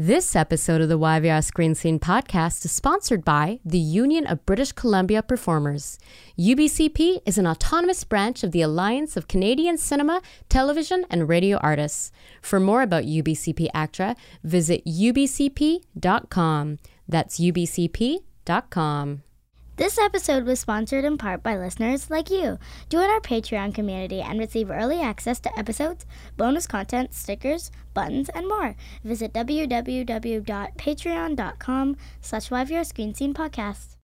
This episode of the YVR Screen Scene podcast is sponsored by the Union of British Columbia Performers. UBCP is an autonomous branch of the Alliance of Canadian Cinema, Television, and Radio Artists. For more about UBCP ACTRA, visit ubcp.com. That's ubcp.com. This episode was sponsored in part by listeners like you. Join our Patreon community and receive early access to episodes, bonus content, stickers, buttons, and more. Visit www.patreon.com slash Podcast.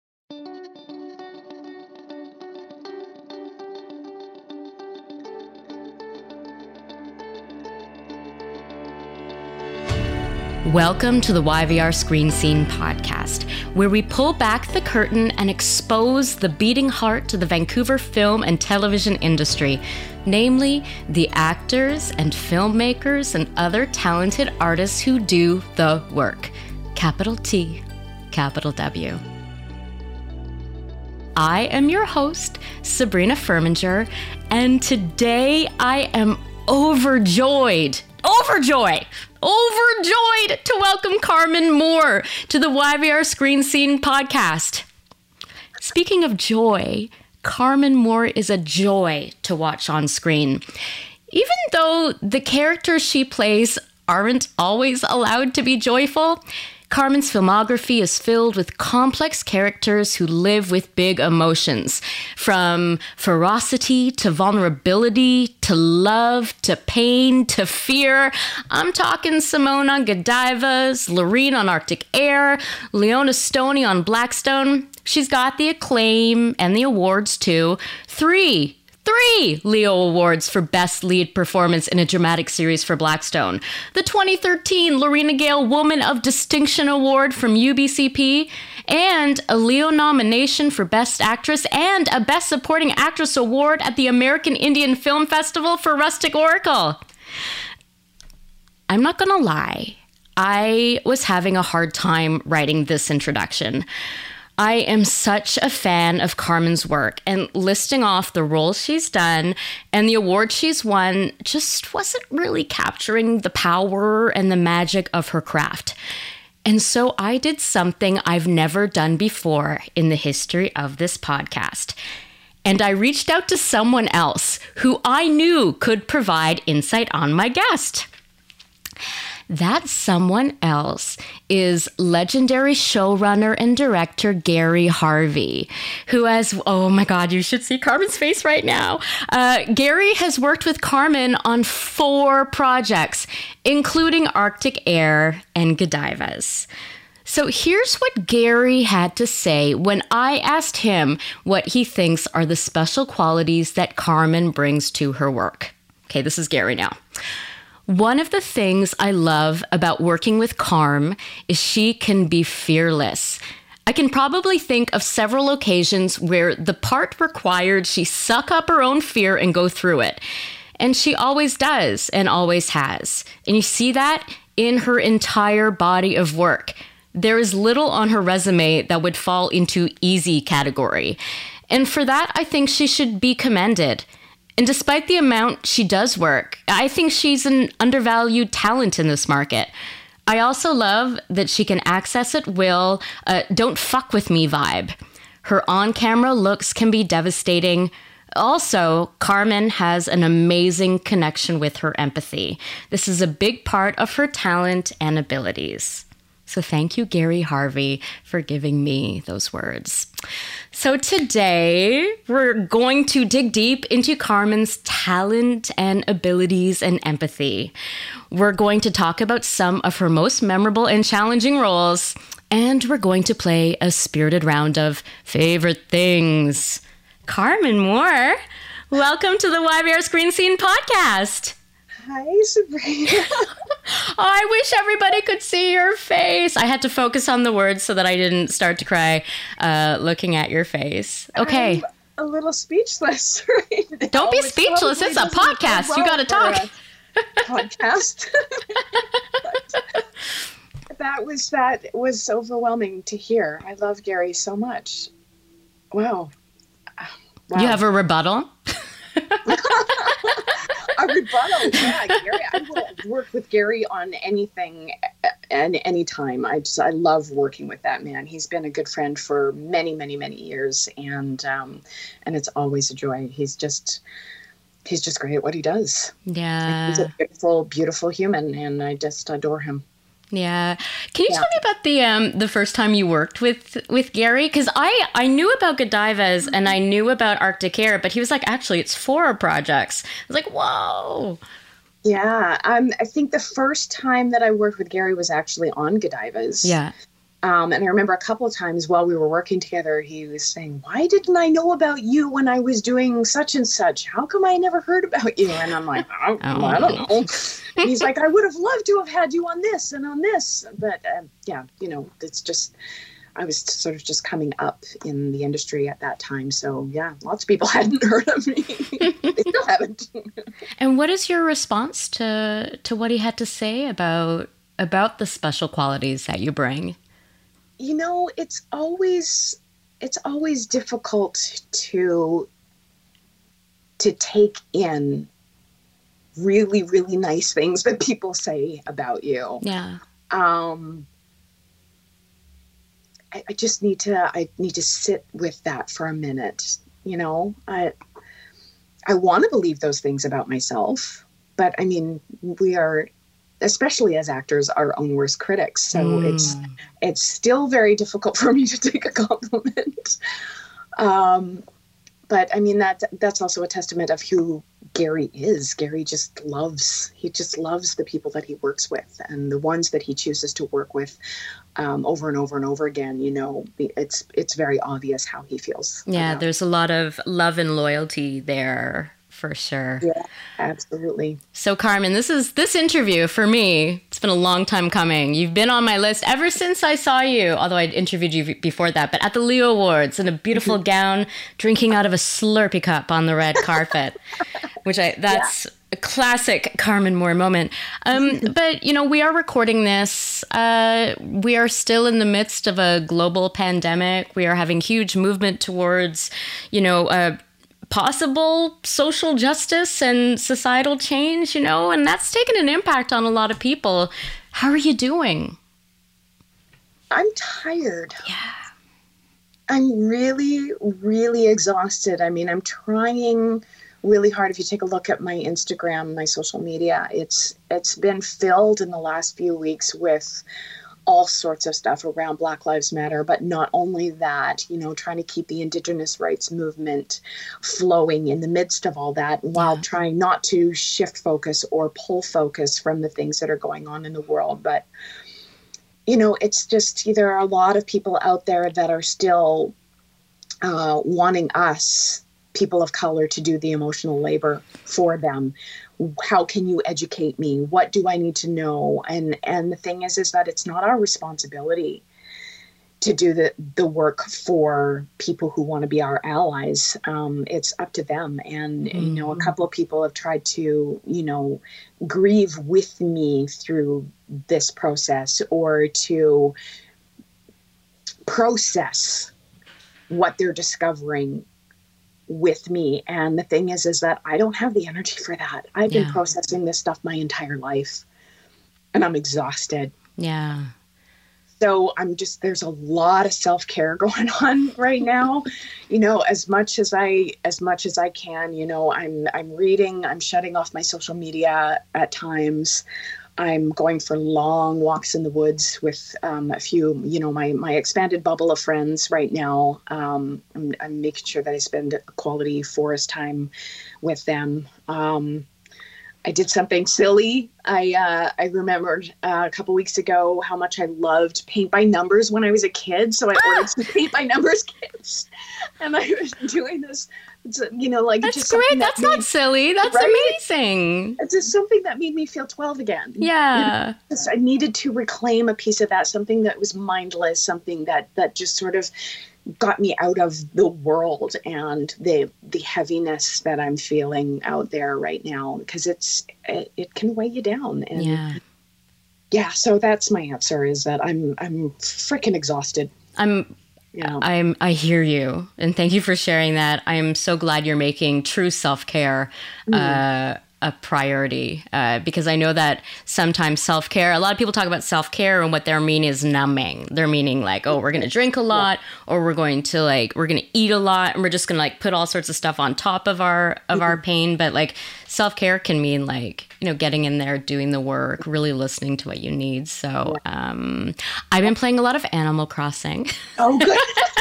Welcome to the YVR Screen Scene podcast, where we pull back the curtain and expose the beating heart to the Vancouver film and television industry, namely the actors and filmmakers and other talented artists who do the work. Capital T, capital W. I am your host, Sabrina Furminger, and today I am overjoyed, overjoyed overjoyed to welcome Carmen Moore to the YVR Screen Scene podcast. Speaking of joy, Carmen Moore is a joy to watch on screen. Even though the characters she plays aren't always allowed to be joyful, Carmen's filmography is filled with complex characters who live with big emotions, from ferocity to vulnerability to love to pain to fear. I'm talking Simone on Godiva's, Loreen on Arctic Air, Leona Stoney on Blackstone. She's got the acclaim and the awards too. Three three Leo Awards for Best Lead Performance in a Dramatic Series for Blackstone, the 2013 Lorena Gale Woman of Distinction Award from UBCP, and a Leo nomination for Best Actress and a Best Supporting Actress Award at the American Indian Film Festival for Rustic Oracle. I'm not gonna lie, I was having a hard time writing this introduction. I am such a fan of Carmen's work, and listing off the roles she's done and the awards she's won just wasn't really capturing the power and the magic of her craft. And so I did something I've never done before in the history of this podcast. And I reached out to someone else who I knew could provide insight on my guest. That someone else is legendary showrunner and director Gary Harvey, who has, oh my God, you should see Carmen's face right now. Uh, Gary has worked with Carmen on four projects, including Arctic Air and Godiva's. So here's what Gary had to say when I asked him what he thinks are the special qualities that Carmen brings to her work. Okay, this is Gary now. One of the things I love about working with Carm is she can be fearless. I can probably think of several occasions where the part required she suck up her own fear and go through it. And she always does and always has. And you see that in her entire body of work. There is little on her resume that would fall into easy category. And for that, I think she should be commended. And despite the amount she does work, I think she's an undervalued talent in this market. I also love that she can access at will, uh, don't fuck with me vibe. Her on camera looks can be devastating. Also, Carmen has an amazing connection with her empathy. This is a big part of her talent and abilities. So thank you, Gary Harvey, for giving me those words. So today we're going to dig deep into Carmen's talent and abilities and empathy. We're going to talk about some of her most memorable and challenging roles, and we're going to play a spirited round of favorite things. Carmen Moore, welcome to the YVR Screen Scene podcast. Hi, Sabrina. I wish everybody could see your face. I had to focus on the words so that I didn't start to cry uh, looking at your face. Okay. I'm a little speechless right now. Don't be speechless. It's a podcast. Well you got to talk. podcast. that was that was overwhelming to hear. I love Gary so much. Wow. wow. You have a rebuttal? a rebuttal. Yeah, Gary. I will work with Gary on anything, and anytime. I just I love working with that man. He's been a good friend for many, many, many years, and um, and it's always a joy. He's just he's just great at what he does. Yeah, he's a beautiful, beautiful human, and I just adore him. Yeah. Can you yeah. tell me about the um the first time you worked with with Gary? Because I I knew about Godiva's and I knew about Arctic Air, but he was like, actually, it's four projects. I was like, whoa. Yeah, um, I think the first time that I worked with Gary was actually on Godiva's. Yeah. Um, and I remember a couple of times while we were working together, he was saying, Why didn't I know about you when I was doing such and such? How come I never heard about you? And I'm like, oh, oh. I don't know. he's like, I would have loved to have had you on this and on this. But uh, yeah, you know, it's just, I was sort of just coming up in the industry at that time. So yeah, lots of people hadn't heard of me. they still haven't. and what is your response to to what he had to say about about the special qualities that you bring? You know, it's always it's always difficult to to take in really really nice things that people say about you. Yeah. Um I, I just need to I need to sit with that for a minute. You know, I I want to believe those things about myself, but I mean, we are especially as actors, our own worst critics. So mm. it's it's still very difficult for me to take a compliment. um, but I mean that that's also a testament of who Gary is. Gary just loves he just loves the people that he works with and the ones that he chooses to work with um, over and over and over again. You know, it's it's very obvious how he feels. Yeah, about. there's a lot of love and loyalty there for sure. Yeah, absolutely. So Carmen, this is this interview for me. It's been a long time coming. You've been on my list ever since I saw you, although I'd interviewed you before that, but at the Leo Awards in a beautiful gown, drinking out of a Slurpee cup on the red carpet, which I that's yeah. a classic Carmen Moore moment. Um, but you know, we are recording this. Uh, we are still in the midst of a global pandemic. We are having huge movement towards, you know, uh, possible social justice and societal change, you know, and that's taken an impact on a lot of people. How are you doing? I'm tired. Yeah. I'm really, really exhausted. I mean, I'm trying really hard. If you take a look at my Instagram, my social media, it's it's been filled in the last few weeks with all sorts of stuff around Black Lives Matter, but not only that, you know, trying to keep the Indigenous rights movement flowing in the midst of all that while yeah. trying not to shift focus or pull focus from the things that are going on in the world. But, you know, it's just there are a lot of people out there that are still uh, wanting us people of color to do the emotional labor for them how can you educate me what do i need to know and and the thing is is that it's not our responsibility to do the the work for people who want to be our allies um, it's up to them and mm-hmm. you know a mm-hmm. couple of people have tried to you know grieve with me through this process or to process what they're discovering with me. And the thing is is that i don't have the energy for that. I've yeah. been processing this stuff my entire life and i'm exhausted. Yeah. So i'm just there's a lot of self-care going on right now. You know as much as i as much as i can you know i'm i'm reading i'm shutting off my social media at times I'm going for long walks in the woods with um, a few, you know, my my expanded bubble of friends right now. Um, I'm, I'm, making sure that I spend quality forest time with them. Um, I did something silly. I uh, I remembered uh, a couple weeks ago how much I loved paint by numbers when I was a kid. So I ah! ordered some paint by numbers kits, and I was doing this it's, you know, like that's great. That that's made, not silly. That's right? amazing. It's just something that made me feel 12 again. Yeah. Just, I needed to reclaim a piece of that, something that was mindless, something that, that just sort of got me out of the world and the the heaviness that I'm feeling out there right now because it's it, it can weigh you down and yeah yeah so that's my answer is that I'm I'm freaking exhausted I'm yeah. I'm I hear you and thank you for sharing that. I'm so glad you're making true self-care mm. uh, a priority uh, because I know that sometimes self care, a lot of people talk about self care and what they're meaning is numbing. They're meaning like, oh, we're going to drink a lot or we're going to like, we're going to eat a lot and we're just going to like put all sorts of stuff on top of our, of our pain. But like self care can mean like, you know, getting in there, doing the work, really listening to what you need. So um, I've been playing a lot of Animal Crossing. Oh, good.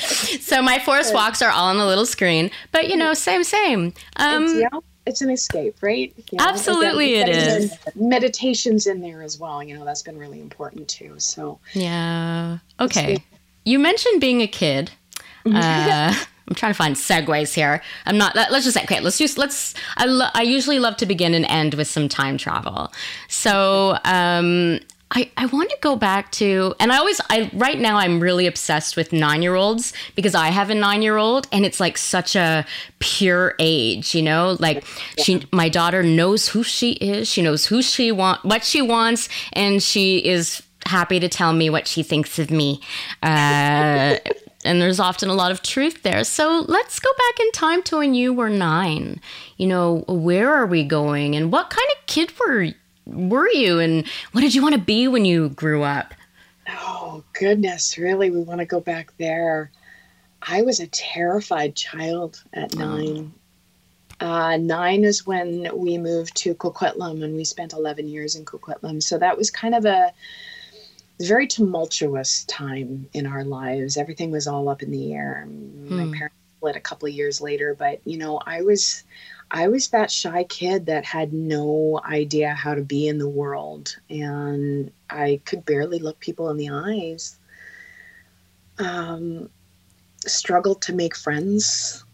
so my forest walks are all on the little screen, but you know, same, same. Um, it's, an escape, right? You know, Absolutely it is. Meditation's in there as well. You know, that's been really important too. So yeah. Okay. You mentioned being a kid. Uh, I'm trying to find segues here. I'm not. Let, us just say, okay. Let's just let's. I, lo- I usually love to begin and end with some time travel. So um, I, I want to go back to and I always I right now I'm really obsessed with 9-year-olds because I have a 9-year-old and it's like such a pure age, you know? Like she my daughter knows who she is, she knows who she want what she wants and she is happy to tell me what she thinks of me. Uh, and there's often a lot of truth there. So let's go back in time to when you were 9. You know, where are we going and what kind of kid were were you and what did you want to be when you grew up? Oh, goodness, really? We want to go back there. I was a terrified child at nine. Uh, nine is when we moved to Coquitlam and we spent 11 years in Coquitlam. So that was kind of a very tumultuous time in our lives. Everything was all up in the air. My parents split a couple of years later, but you know, I was I was that shy kid that had no idea how to be in the world, and I could barely look people in the eyes. Um, struggled to make friends.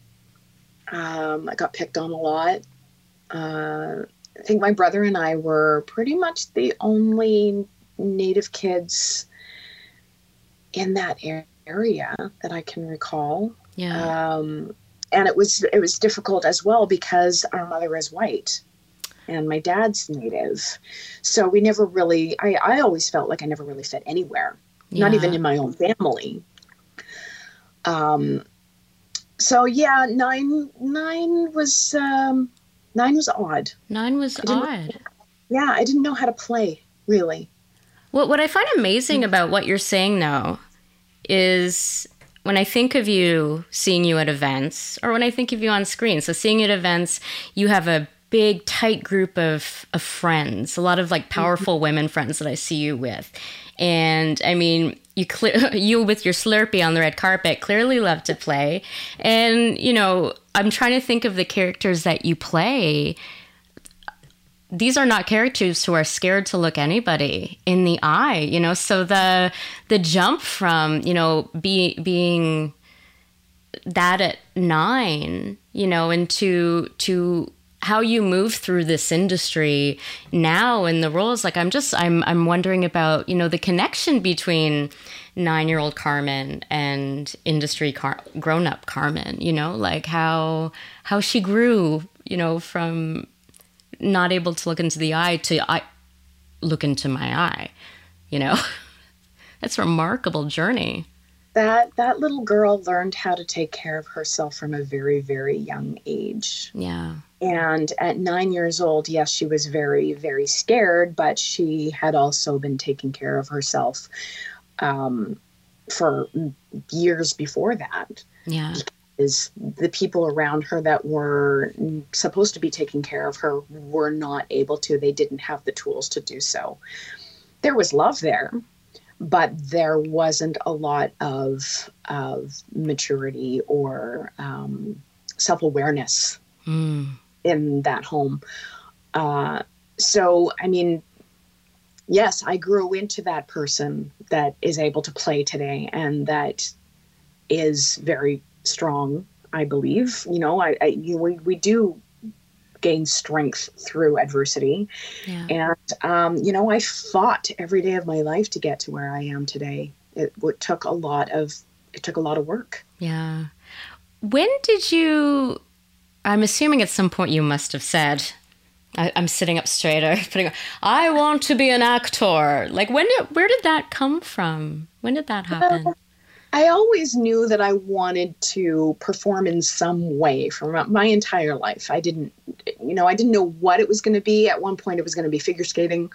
Um, I got picked on a lot. Uh, I think my brother and I were pretty much the only Native kids in that area that I can recall. Yeah. Um, and it was it was difficult as well because our mother is white and my dad's native. So we never really i, I always felt like i never really fit anywhere not even in my own family. Um so yeah nine nine was um nine was odd. 9 was odd. yeah i didn't know how to play really. What what I find amazing about what you're saying though is when I think of you seeing you at events or when I think of you on screen. So seeing you at events, you have a big tight group of of friends, a lot of like powerful mm-hmm. women friends that I see you with. And I mean, you clear you with your Slurpee on the red carpet clearly love to play. And you know, I'm trying to think of the characters that you play these are not characters who are scared to look anybody in the eye you know? So the the jump from you know be, being that at nine you know into to how you move through this industry now in the roles like i'm just i'm i'm wondering about you know the connection between nine year old carmen and industry car- grown up carmen you know? Like how how she grew you know from not able to look into the eye to I look into my eye. You know, that's a remarkable journey. that that little girl learned how to take care of herself from a very very young age Yeah, And at nine years old, yes, she was very, very scared, but she had also been taking care of herself um, for years before that. yeah, Is the people around her that were supposed to be taking care of her were not able to. They didn't have the tools to do so. There was love there, but there wasn't a lot of of maturity or um, self awareness mm, in that home. Uh, so, I mean, yes, I grew into that person that is able to play today and that is very strong, I believe. You know, I, I you, we, we do gain strength through adversity. yeah. And, um, you know, I fought every day of my life to get to where I am today. It, it took a lot of, it took a lot of work. Yeah. When did you? I'm assuming at some point you must have said, I, "I'm sitting up straighter, putting. I want to be an actor." Like when did? Where did that come from? When did that happen? I always knew that I wanted to perform in some way for my entire life. I didn't, you know, I didn't know what it was going to be. At one point, it was going to be figure skating.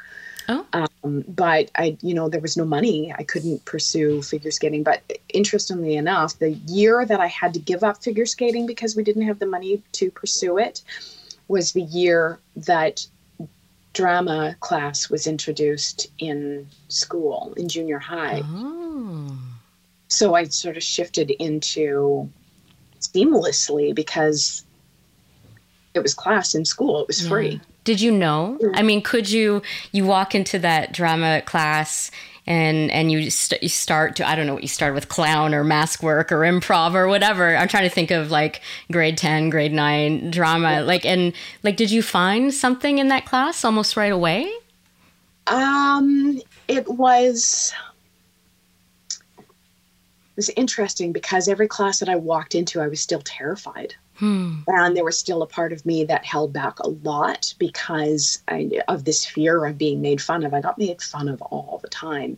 Oh. Um, but I, you know, there was no money. I couldn't pursue figure skating. But interestingly enough, the year that I had to give up figure skating because we didn't have the money to pursue it was the year that drama class was introduced in school, in junior high. Oh. So I sort of shifted into seamlessly because it was class in school, it was Yeah. free. Did you know? I mean, could you you walk into that drama class and and you st- you start to I don't know what you start with clown or mask work or improv or whatever. I'm trying to think of like grade 10, grade 9 drama. Like and like did you find something in that class almost right away? Um, it was was interesting because every class that I walked into, I was still terrified. Hmm. and there was still a part of me that held back a lot because I, of this fear of being made fun of. I got made fun of all the time.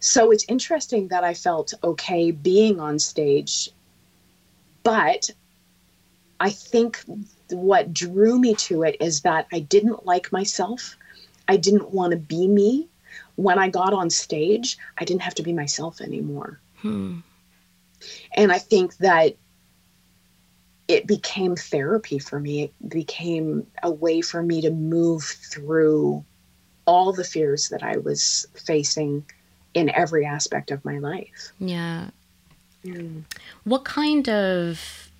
So it's interesting that I felt okay being on stage, but I think what drew me to it is that I didn't like myself. I didn't want to be me. When I got on stage, I didn't have to be myself anymore. Hmm. And I think that it became therapy for me. It became a way for me to move through all the fears that I was facing in every aspect of my life. Yeah. What kind of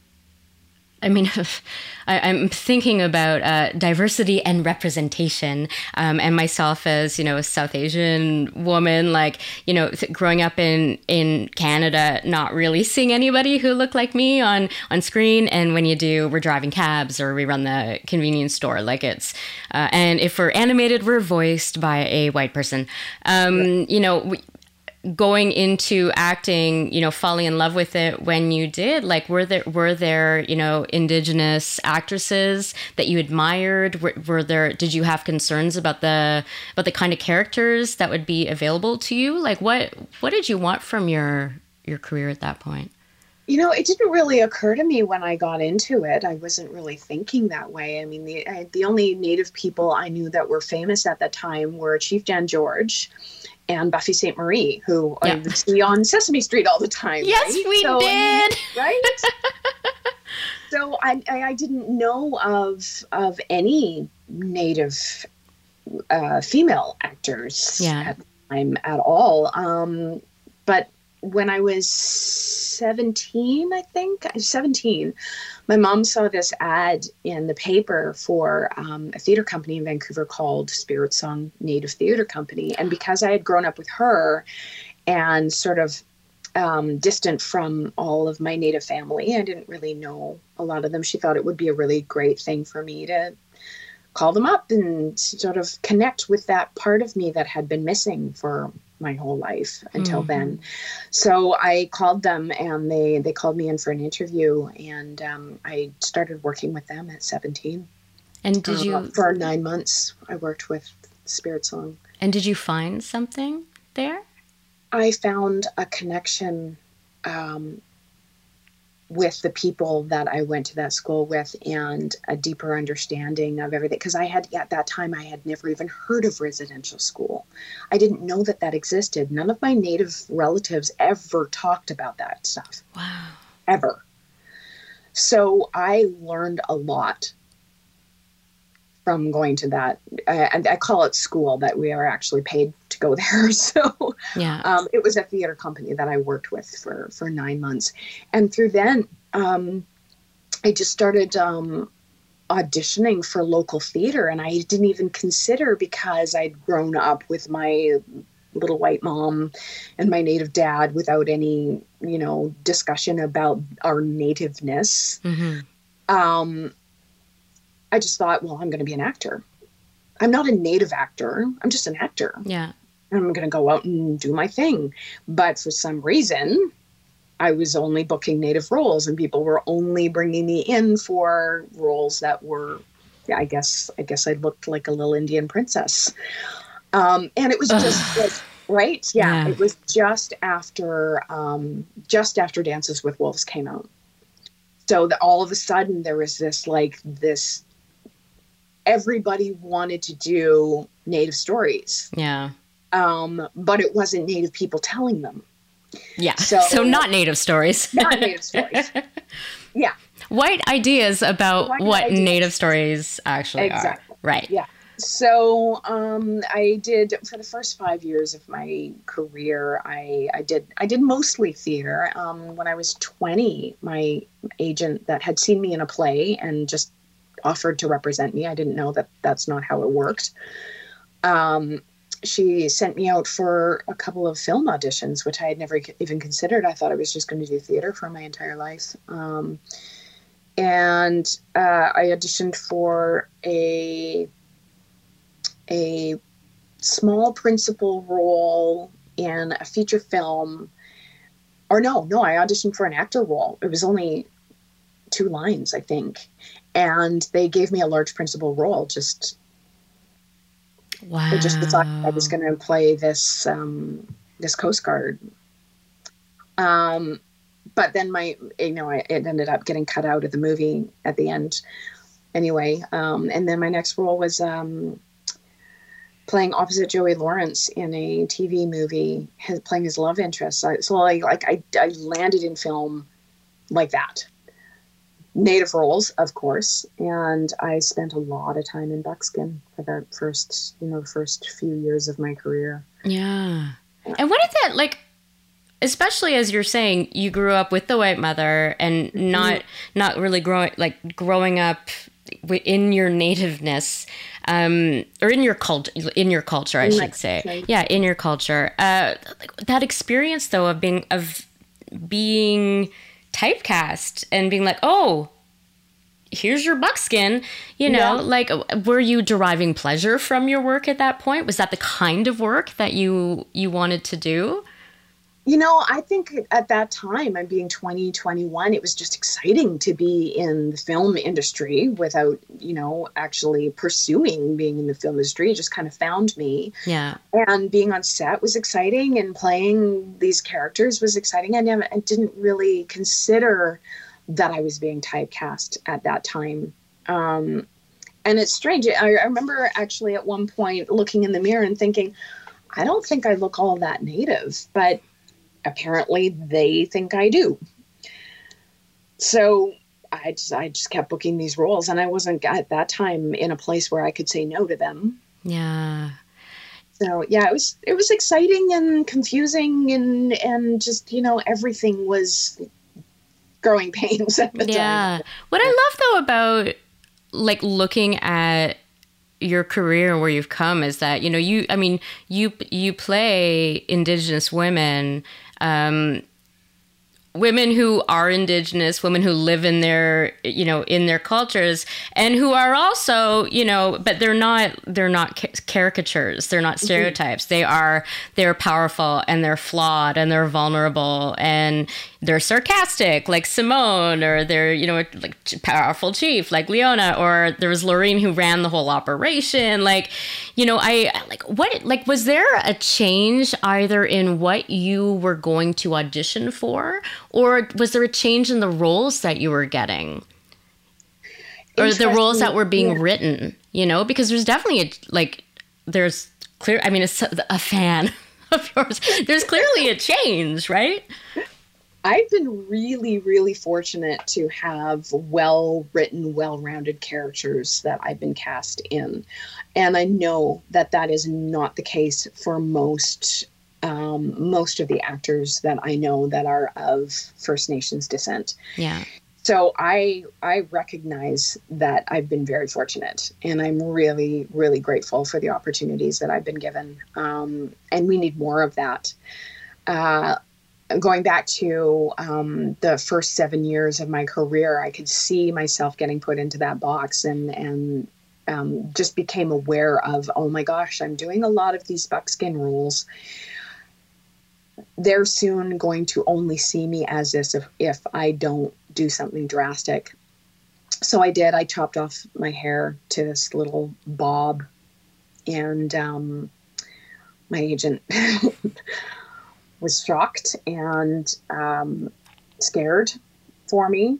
I mean, I, I'm thinking about uh, diversity and representation, um, and myself as you know a South Asian woman, like you know, th- growing up in in Canada, not really seeing anybody who looked like me on on screen, and when you do, we're driving cabs or we run the convenience store, like it's, uh, and if we're animated, we're voiced by a white person. Um, You know. We, going into acting you know falling in love with it when you did like were there were there you know indigenous actresses that you admired were, were there did you have concerns about the about the kind of characters that would be available to you like what what did you want from your your career at that point You know, it didn't really occur to me when I got into it. I wasn't really thinking that way. I mean, the I, the only Native people I knew that were famous at that time were Chief Dan George and Buffy Sainte-Marie, who I Yeah. would see on Sesame Street all the time. yes right? we So, did right? so I, I I didn't know of of any native uh, female actors Yeah. at the time at all. Um, but when I was 17, I think, 17, my mom saw this ad in the paper for um, a theater company in Vancouver called Spirit Song Native Theater Company. And because I had grown up with her and sort of um, distant from all of my native family, I didn't really know a lot of them. She thought it would be a really great thing for me to call them up and sort of connect with that part of me that had been missing for my whole life until Mhm. then. So I called them and they they called me in for an interview and um, I started working with them at 17. and did Uh, you for nine months I worked with Spirit Song. and did you find something there I found a connection um, with the people that I went to that school with and a deeper understanding of everything. Because I had, at that time, I had never even heard of residential school. I didn't know that that existed. None of my native relatives ever talked about that stuff, wow ever. So I learned a lot from going to that. And I call it school, that we are actually paid to go there. So yeah um, it was a theater company that I worked with for for nine months, and through then, um, I just started um, auditioning for local theater, and I didn't even consider because I'd grown up with my little white mom and my native dad without any you know discussion about our nativeness. hmm Um, I just thought, well, I'm going to be an actor. I'm not a native actor. I'm just an actor. yeah I'm going to go out and do my thing. But for some reason, I was only booking native roles, and people were only bringing me in for roles that were, yeah, I guess, I guess I looked like a little Indian princess. Um, and it was just like right yeah, Yeah. it was just after um just after dances with wolves came out so that all of a sudden there was this like this everybody wanted to do native stories Yeah. um but it wasn't native people telling them Yeah. So, So- not native stories. not native stories yeah White ideas about White what ideas. native stories actually Exactly. are. Right. Yeah. So um, I did for the first five years of my career. I, I did I did mostly theater. Um, when I was twenty, my agent that had seen me in a play and just offered to represent me. I didn't know that that's not how it worked. Um, she sent me out for a couple of film auditions, which I had never even considered. I thought I was just going to do theater for my entire life. Um, and uh, I auditioned for a a small principal role in a feature film. Or no, no, I auditioned for an actor role. It was only two lines, I think, and they gave me a large principal role. Just Wow. I just decided I was going to play this um, this Coast Guard. Um, but then my you know I, it ended up getting cut out of the movie at the end. Anyway, um, and then my next role was um, playing opposite Joey Lawrence in a TV movie, his, playing his love interest. So, so I like I, I landed in film like that. Native roles, of course, and I spent a lot of time in buckskin for the first, you know, first few years of my career. Yeah. And what is that like? Especially as you're saying, you grew up with the white mother and not not really growing like growing up in your nativeness, um, or in your culture. In your culture, I In should say. Yeah, in your culture. Uh, that experience though of being of being typecast and being like, oh, here's your buckskin you know Yeah. like were you deriving pleasure from your work at that point was that the kind of work that you you wanted to do You know, I think at that time, I'm being 20, 21, it was just exciting to be in the film industry without, you know, actually pursuing being in the film industry. It just kind of found me. yeah and being on set was exciting and playing these characters was exciting i never i didn't really consider that i was being typecast at that time um, and it's strange I, I remember actually at one point looking in the mirror and thinking i don't think i look all that native but apparently they think i do. So I just, I just kept booking these roles and i wasn't at that time in a place where i could say no to them. Yeah. So yeah, it was it was exciting and confusing and and just you know everything was growing pains at the yeah. Time. what i love though about like looking at your career and where you've come is that you know you i mean you you play indigenous women um women who are indigenous women who live in their you know in their cultures and who are also you know but they're not they're not ca- caricatures. They're not stereotypes. They are they're powerful and they're flawed and they're vulnerable and they're sarcastic like simone or they're you know like powerful chief like leona or there was lorraine who ran the whole operation. Like you know i like what like was there a change either in what you were going to audition for or was there a change in the roles that you were getting? Or the roles that were being Yeah. written you know? Because there's definitely a like there's clear i mean it's a fan of yours. There's clearly a change right I've been really really fortunate to have well written, well rounded characters that I've been cast in, and I know that that is not the case for most. Um, most of the actors that I know that are of First Nations descent. yeah so i i recognize that i've been very fortunate and i'm really really grateful for the opportunities that i've been given um, and we need more of that uh, going back to um, the first seven years of my career i could see myself getting put into that box and and um, just became aware of oh my gosh i'm doing a lot of these buckskin rules. they're soon going to only see me as this if, if I don't do something drastic. So I did. I chopped off my hair to this little bob and um, my agent was shocked and um, scared for me.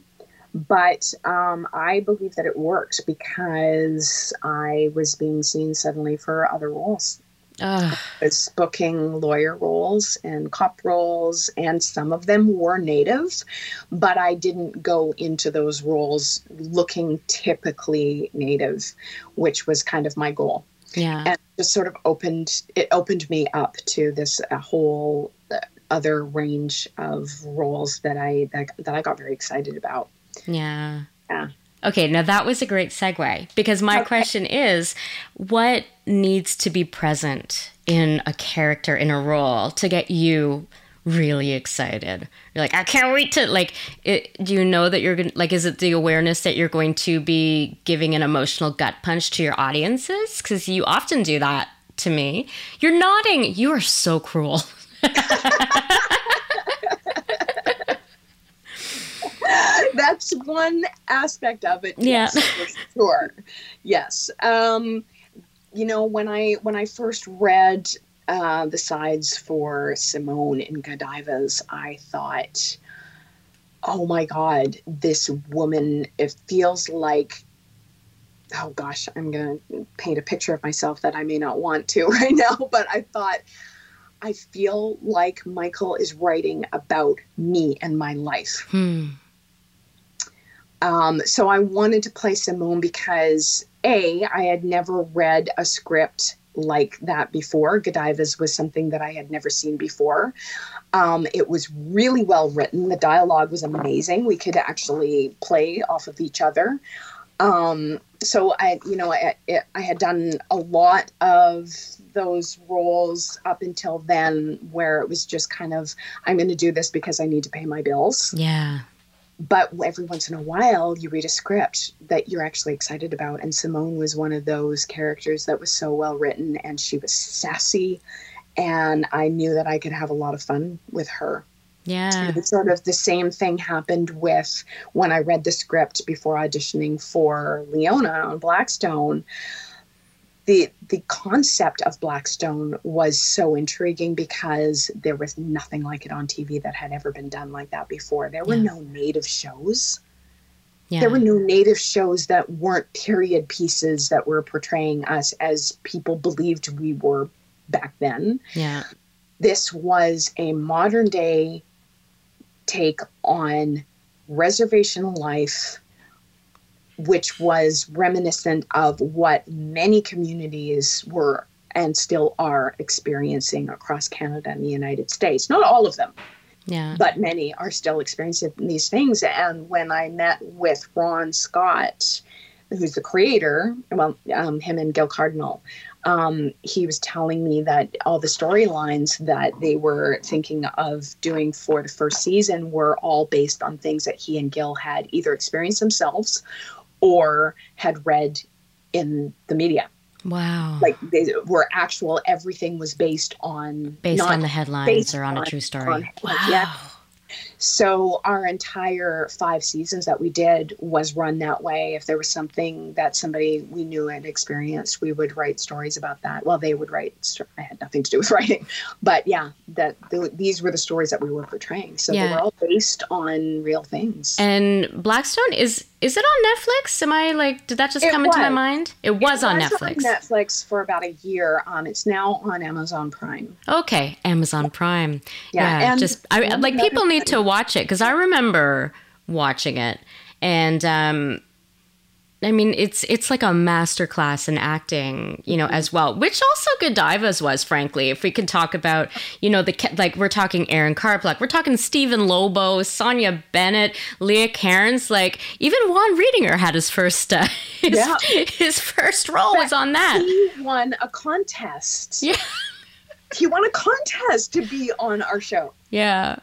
But um, I believe that it worked because I was being seen suddenly for other roles. Ugh. I was booking lawyer roles and cop roles, and some of them were native, but I didn't go into those roles looking typically native, which was kind of my goal yeah. and just sort of opened it opened me up to this a whole uh, other range of roles that I that, that I got very excited about. Yeah. Yeah. Okay, now that was a great segue because my Okay. question is what needs to be present in a character in a role to get you really excited? You're like, I can't wait to like it, do you know that you're to like is it the awareness that you're going to be giving an emotional gut punch to your audiences cuz you often do that to me. You're nodding. You are so cruel. That's one aspect of it. Yeah. Yes, sure. Yes. Um, you know, when I when I first read uh, the sides for Simone in Godiva's, I thought, oh my God, this woman, it feels like oh gosh, I'm going to paint a picture of myself that I may not want to right now, but I thought, I feel like Michael is writing about me and my life. Hmm. Um, so I wanted to play Simone because A, I had never read a script like that before. Godiva's was something that I had never seen before. Um, it was really well written. The dialogue was amazing. We could actually play off of each other. Um, so I, you know, I, I had done a lot of those roles up until then, where it was just kind of, I'm going to do this because I need to pay my bills Yeah. But every once in a while you read a script that you're actually excited about. And simone was one of those characters that was so well written and she was sassy. And i knew that i could have a lot of fun with her. Yeah. It's sort of the same thing happened with when i read the script before auditioning for leona on blackstone the the concept of blackstone was so intriguing because there was nothing like it on tv that had ever been done like that before there were Yeah. no native shows Yeah. there were no native shows that weren't period pieces that were portraying us as people believed we were back then yeah. this was a modern day take on reservation life, which was reminiscent of what many communities were and still are experiencing across Canada and the United States. Not all of them, Yeah. but many are still experiencing these things. And when I met with Ron Scott, who's the creator, well, um, him and Gil Cardinal, um, he was telling me that all the storylines that they were thinking of doing for the first season were all based on things that he and Gil had either experienced themselves or had read in the media. Wow. Like they were actual, everything was based on based on the headlines based or on a true story. on- wow. yeah. So our entire five seasons that we did was run that way. If there was something that somebody we knew had experienced, we would write stories about that. Well, they would write. I had nothing to do with writing, but yeah, that the, these were the stories that we were portraying. So they were all based on real things. And Blackstone is is it on Netflix? Am I like did that just It come into my mind? It was on It was Netflix. Netflix for about a year. Um, it's now on Amazon Prime. Okay, Amazon Prime. Yeah, Yeah, and just I like people need thing- to watch it because I remember watching it, and um, I mean it's it's like a masterclass in acting, you know, as well. Which also Godiva's was, frankly. If we could talk about, you know, the like we're talking Erin Karpluk, we're talking Stephen Lobo, Sonja Bennett, Leah Cairns, like even Juan Riedinger had his first uh, his, Yeah. his first role was on that. He won a contest. Yeah. He won a contest to be on our show. Yeah.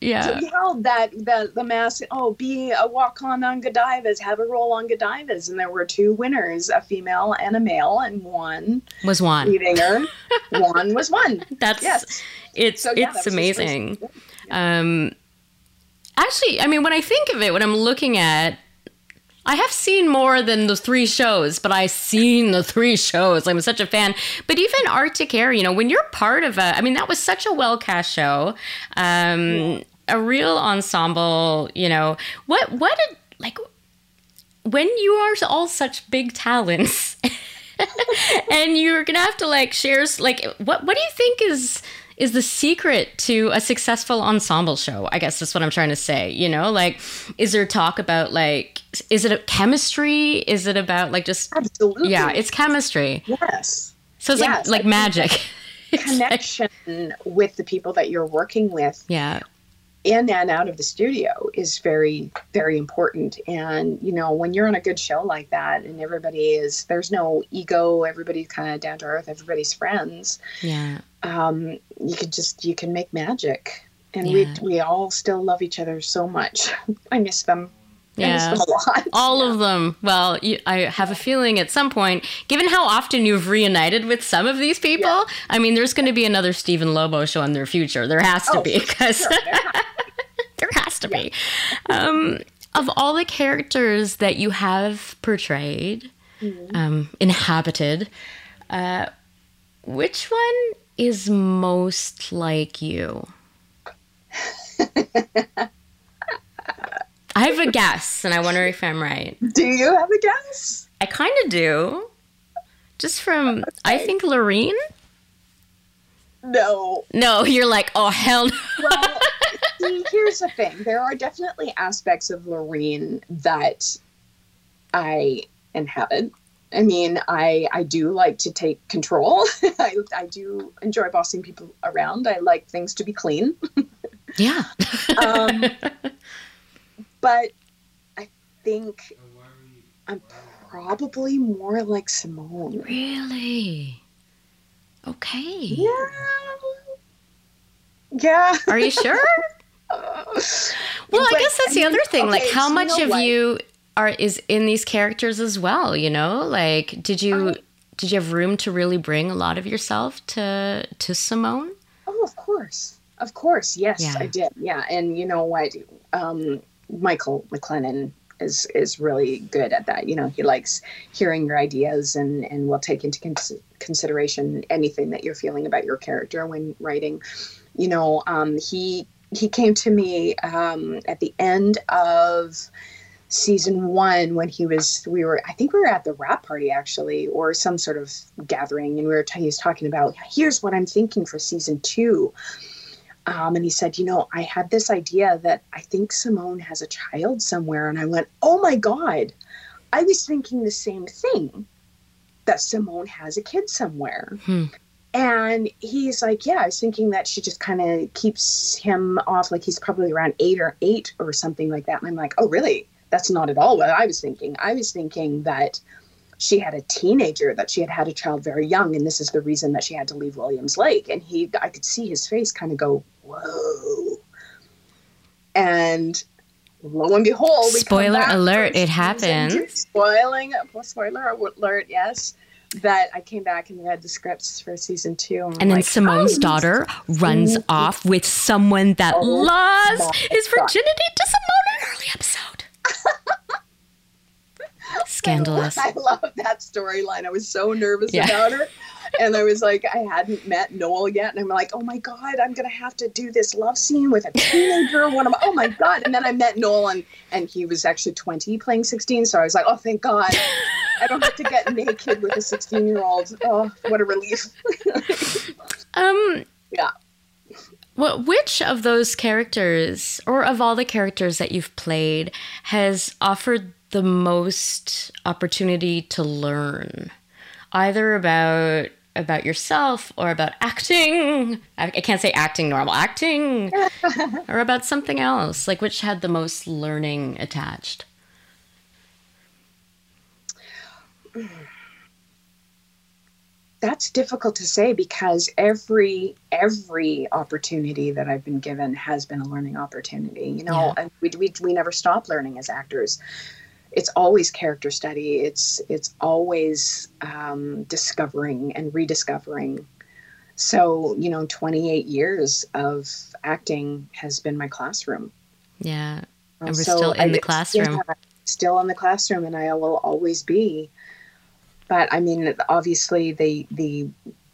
Yeah. So he held that the the mask. Oh, be a walk on on Godiva's, have a role on Godiva's, and there were two winners, a female and a male, and one Was Juan. Riedinger. one was one. That's Yes. it's So, yeah, it's that amazing. Um, actually, I mean, when I think of it, when I'm looking at, I have seen more than the three shows, but I've seen the three shows. I'm such a fan. But even Arctic Air, you know, when you're part of a, I mean, that was such a well cast show, um, a real ensemble. You know, what what did like when you are all such big talents, and you're gonna have to like share like what what do you think is is the secret to a successful ensemble show. I guess that's what I'm trying to say. You know, like, is there talk about like, is it a chemistry? Is it about like just absolutely? Yeah, it's chemistry. Yes. So it's yes, like like magic. Connection with the people that you're working with. Yeah in and out of the studio is very very important and you know when you're on a good show like that and everybody is there's no ego everybody's kind of down to earth everybody's friends yeah um you can just you can make magic and yeah. we we all still love each other so much i miss them yeah, all of them. Well, you, I have a feeling at some point, given how often you've reunited with some of these people, yeah. I mean, there's going to be another Stephen Lobo show in their future. There has to oh, be because sure. there has to yeah. be. Um, of all the characters that you have portrayed, mm-hmm. um, inhabited, uh, which one is most like you? I have a guess, and I wonder if I'm right. Do you have a guess? I kind of do. Just from, okay. I think Loreen. No. No, you're like, oh hell no. well, see, here's the thing. There are definitely aspects of Loreen that I inhabit. I mean, I I do like to take control. I, I do enjoy bossing people around. I like things to be clean. yeah. um, but I think I'm probably more like Simone. Really? Okay. Yeah. Yeah. Are you sure? well, I guess that's the other thing. Okay, like, how much of what? you are is in these characters as well? You know, like, did you did you have room to really bring a lot of yourself to to Simone? Oh, of course, of course, yes, yeah. I did. Yeah, and you know what? Um, Michael MacLennan is is really good at that. You know, he likes hearing your ideas and and will take into cons- consideration anything that you're feeling about your character when writing. You know, um, he he came to me um, at the end of season one when he was we were i think we were at the wrap party actually or some sort of gathering and we were t- he was talking about here's what i'm thinking for season two um, and he said, You know, I had this idea that I think Simone has a child somewhere. And I went, Oh my God, I was thinking the same thing that Simone has a kid somewhere. Hmm. And he's like, Yeah, I was thinking that she just kind of keeps him off, like he's probably around eight or eight or something like that. And I'm like, Oh, really? That's not at all what I was thinking. I was thinking that she had a teenager that she had had a child very young and this is the reason that she had to leave williams lake and he i could see his face kind of go whoa. And lo and behold, spoiler alert, it happened. Spoiling, spoiler alert, yes. That I came back and read the scripts for season two. And, and then like, Simone's oh, daughter runs off with someone that oh, lost his virginity God. to Simone in an early episode. Scandalous. I love that storyline. I was so nervous yeah. about her and I was like, I hadn't met Noel yet, and I'm like, oh my god, I'm gonna have to do this love scene with a teenager. One of my, oh my god! And then I met Noel, and and he was actually 20, playing 16. So I was like, oh thank God, I don't have to get naked with a 16 year old. Oh, what a relief. um. Yeah. Well, which of those characters, or of all the characters that you've played, has offered the most opportunity to learn? Either about about yourself or about acting. I, can't say acting normal, acting, or about something else. Like which had the most learning attached? That's difficult to say because every every opportunity that I've been given has been a learning opportunity. You know, yeah. and we, we we never stop learning as actors it's always character study. It's it's always um, discovering and rediscovering. So you know, 28 years of acting has been my classroom. Yeah, and we're so still in I, the classroom. Yeah, still in the classroom, and I will always be. But I mean, obviously, the the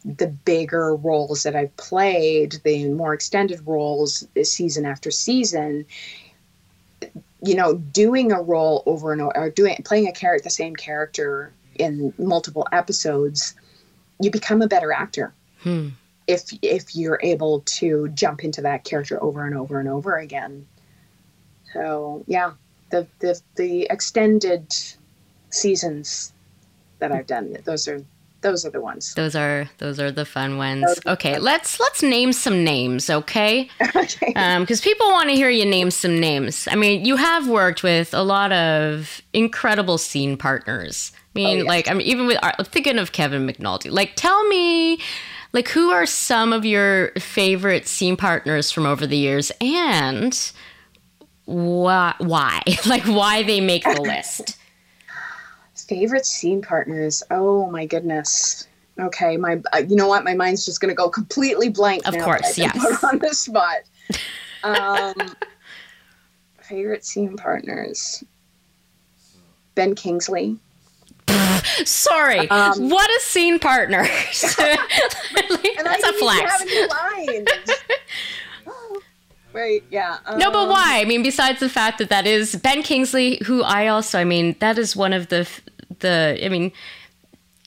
the bigger roles that I've played, the more extended roles, season after season, you know, doing a role over and over, or doing playing a character, the same character in multiple episodes, you become a better actor. Hmm. If if you're able to jump into that character over and over and over again. So yeah, the the the extended seasons that I've done, those are those are the ones. Those are those are the fun ones. Okay, let's let's name some names, okay? okay. Um, because people want to hear you name some names. I mean, you have worked with a lot of incredible scene partners. I oh, mean, Oh, yes. like I'm even with I'm thinking of Kevin McNulty. Like, tell me, like, who are some of your favorite scene partners from over the years, and why? Why? like, why they make the list? Favorite scene partners. Oh my goodness. Okay, my uh, you know what? My mind's just going to go completely blank. Of course, yes. Put on the spot. Um, favorite scene partners. Ben Kingsley. Sorry, Um, what a scene partner. That's a flex. have any lines. Right. Yeah. No, but um, why? I mean, besides the fact that that is Ben Kingsley, who I also, I mean, that is one of the the. I mean,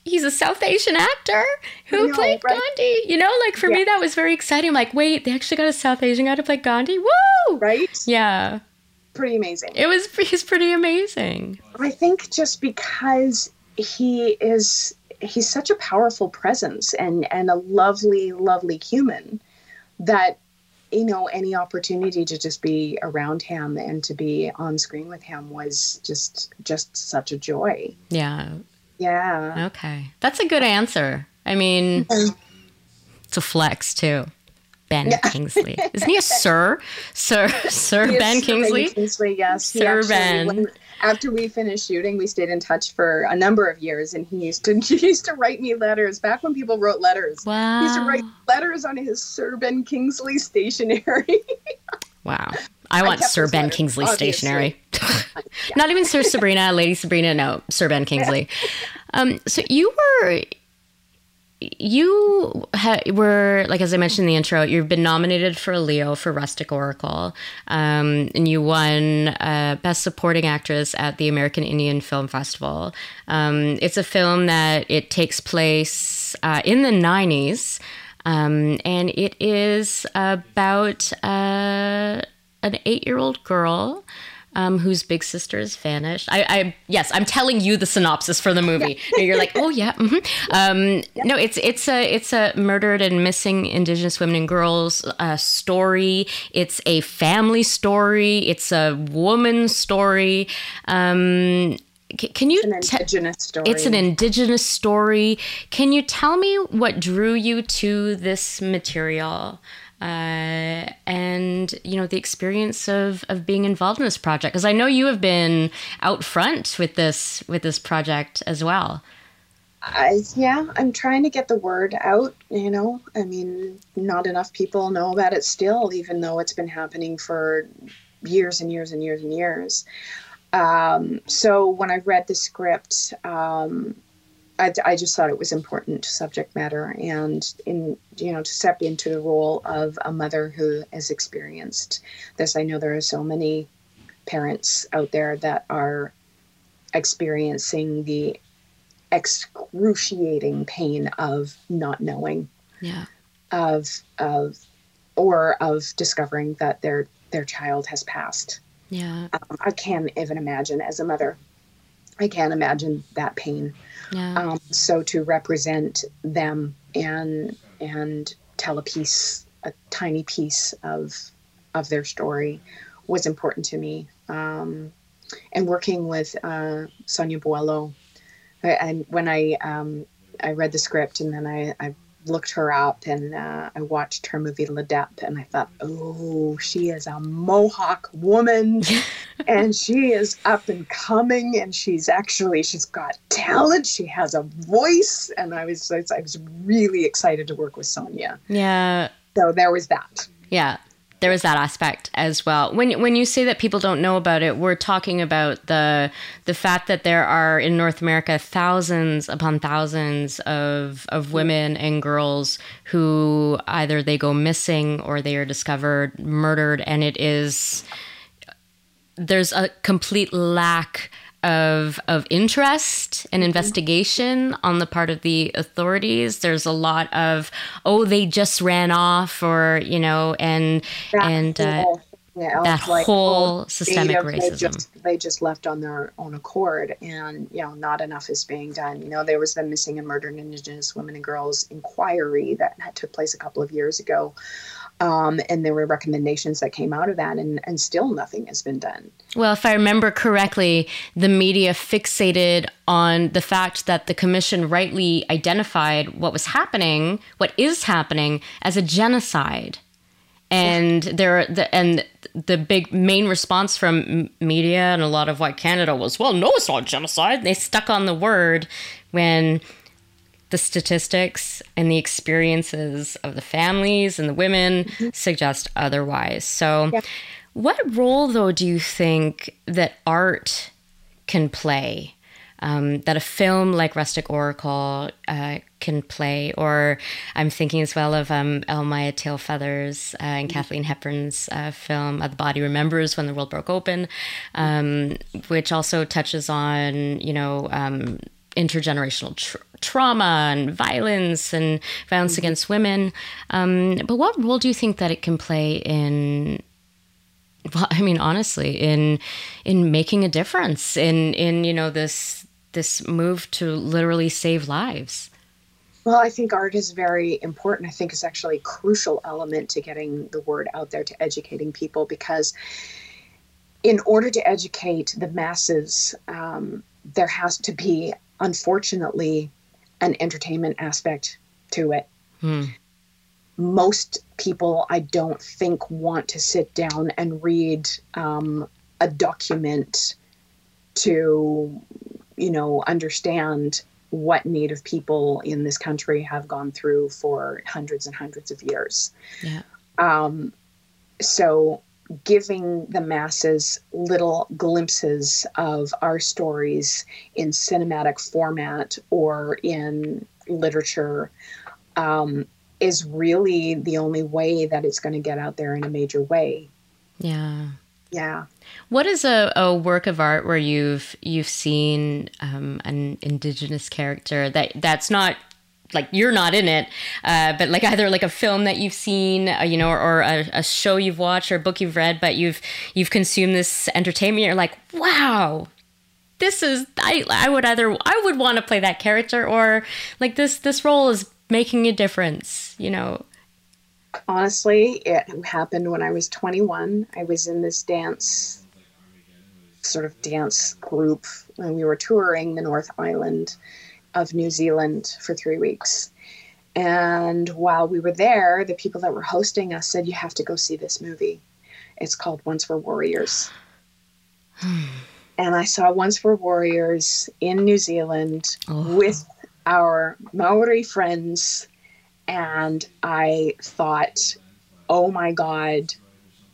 he's a South Asian actor who know, played right? Gandhi. You know, like for me, that was very exciting. I'm like, wait, they actually got a South Asian guy to play Gandhi. Woo! Right. Yeah, Pretty amazing. it was. He's pretty amazing. I think just because he is he's such a powerful presence and and a lovely lovely human that you know any opportunity to just be around him and to be on screen with him was just just such a joy. Yeah. Yeah. Okay, that's a good answer. I mean, it's a flex too. Ben Kingsley, isn't he a Sir? Sir, Sir Ben Kingsley. Kingsley, yes. Sir actually- Ben. when- after we finished shooting, we stayed in touch for a number of years, and he used to he used to write me letters back when people wrote letters. Wow. He used to write letters on his Sir Ben Kingsley stationery. Wow. I want kept Sir Ben letters, Kingsley obviously. stationery. Not even Sir Sabrina, Lady Sabrina. No, Sir Ben Kingsley. Um, so you were, you ha- were like as I mentioned in the intro, you've been nominated for a Leo for Rustic Oracle, um, and you won uh, Best Supporting Actress at the American Indian Film Festival. Um, it's a film that it takes place uh, in the '90s. Um, and it is about uh, an eight-year-old girl um, whose big sister has vanished. I, I yes, I'm telling you the synopsis for the movie. And You're like, oh yeah. hmm Um, No, it's it's a it's a murdered and missing Indigenous women and girls uh, story. It's a family story. It's a woman story. Um, c- can you It's An te- indigenous story. it's an indigenous story. Can you tell me what drew you to this material? Uh, and you know the experience of, of being involved in this project because I know you have been out front with this with this project as well. Yeah, I'm trying to get the word out. You know, I mean, not enough people know about it still, even though it's been happening for years and years and years and years. Um, so when I read the script, um, I, I just thought it was important subject matter, and in you know to step into the role of a mother who has experienced this. I know there are so many parents out there that are experiencing the excruciating pain of not knowing Yeah, of of or of discovering that their their child has passed. Yeah, um, i can't even imagine as a mother i can't imagine that pain yeah, um, so to represent them and and tell a piece a tiny piece of of their story was important to me. Um, and working with uh, Sonia Boileau and when i um, i read the script and then i, I looked her up and uh, i watched her movie Le Dep and i thought oh she is a mohawk woman. And she is up and coming and she's actually she's got talent. She has a voice. And i was i was really excited to work with sonia. Yeah, so there was that. Yeah. There was that aspect as well. When when you say that people don't know about it, we're talking about the the fact that there are in North America thousands upon thousands of of women and girls who either they go missing or they are discovered murdered, and it is there's a complete lack of of interest and investigation on the part of the authorities. There's a lot of oh they just ran off or you know and That and uh, yeah, that like, whole oh, systemic native, They racism. just, they just left on their own accord, and you know, not enough is being done. You know, there was the missing and murdered Indigenous women and girls inquiry that had took place a couple of years ago, um, and there were recommendations that came out of that, and and still nothing has been done. Well, if I remember correctly, the media fixated on the fact that the commission rightly identified what was happening, what is happening, as a genocide. And there, the, and the big main response from media and a lot of white Canada was, "Well, no, it's not genocide." They stuck on the word when the statistics and the experiences of the families and the women suggest otherwise. So, Yeah. what role, though, do you think that art can play? Um, that a film like Rustic Oracle uh, can play, or I'm thinking as well of um, Elle-Máijá Tailfeathers uh, and Kathleen Hepburn's uh, film uh, "The Body Remembers When the World Broke Open," um, which also touches on you know um, intergenerational tr- trauma and violence and violence against women. Um, but what role do you think that it can play in? Well, I mean, honestly, in in making a difference in in you know this this move to literally save lives. Well, I think art is very important. I think it's actually a crucial element to getting the word out there, to educating people, because in order to educate the masses, um, there has to be, unfortunately, an entertainment aspect to it. Hmm. Most people, I don't think, want to sit down and read um, a document to, you know, understand what Native people in this country have gone through for hundreds and hundreds of years. Yeah. Um, so, giving the masses little glimpses of our stories in cinematic format or in literature um, is really the only way that it's going to get out there in a major way. Yeah. Yeah. What is a, a work of art where you've you've seen um, an indigenous character that that's not like you're not in it, uh, but like either like a film that you've seen, uh, you know, or, or a, a show you've watched or a book you've read, but you've you've consumed this entertainment. You're like, wow, this is I I would either I would want to play that character or like this this role is making a difference. You know, honestly, it happened when I was 21. I was in this dance, sort of dance group, and we were touring the North Island of New Zealand for three weeks. And while we were there, the people that were hosting us said, You have to go see this movie. It's called Once Were Warriors. and I saw Once Were Warriors in New Zealand Oh. with our Maori friends and I thought, oh my God,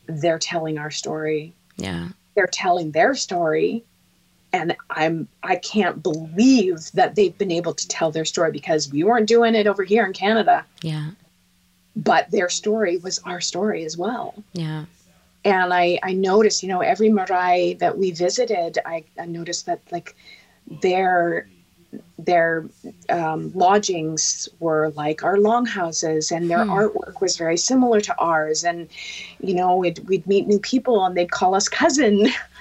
they're telling our story. yeah, They're telling their story. And I'm I can't believe that they've been able to tell their story because we weren't doing it over here in Canada. yeah, But their story was our story as well. yeah, And I, I noticed, you know, every marae that we visited, I, I noticed that like their their um, lodgings were like our longhouses and their Hmm. artwork was very similar to ours and you know we'd, we'd meet new people and they'd call us cousin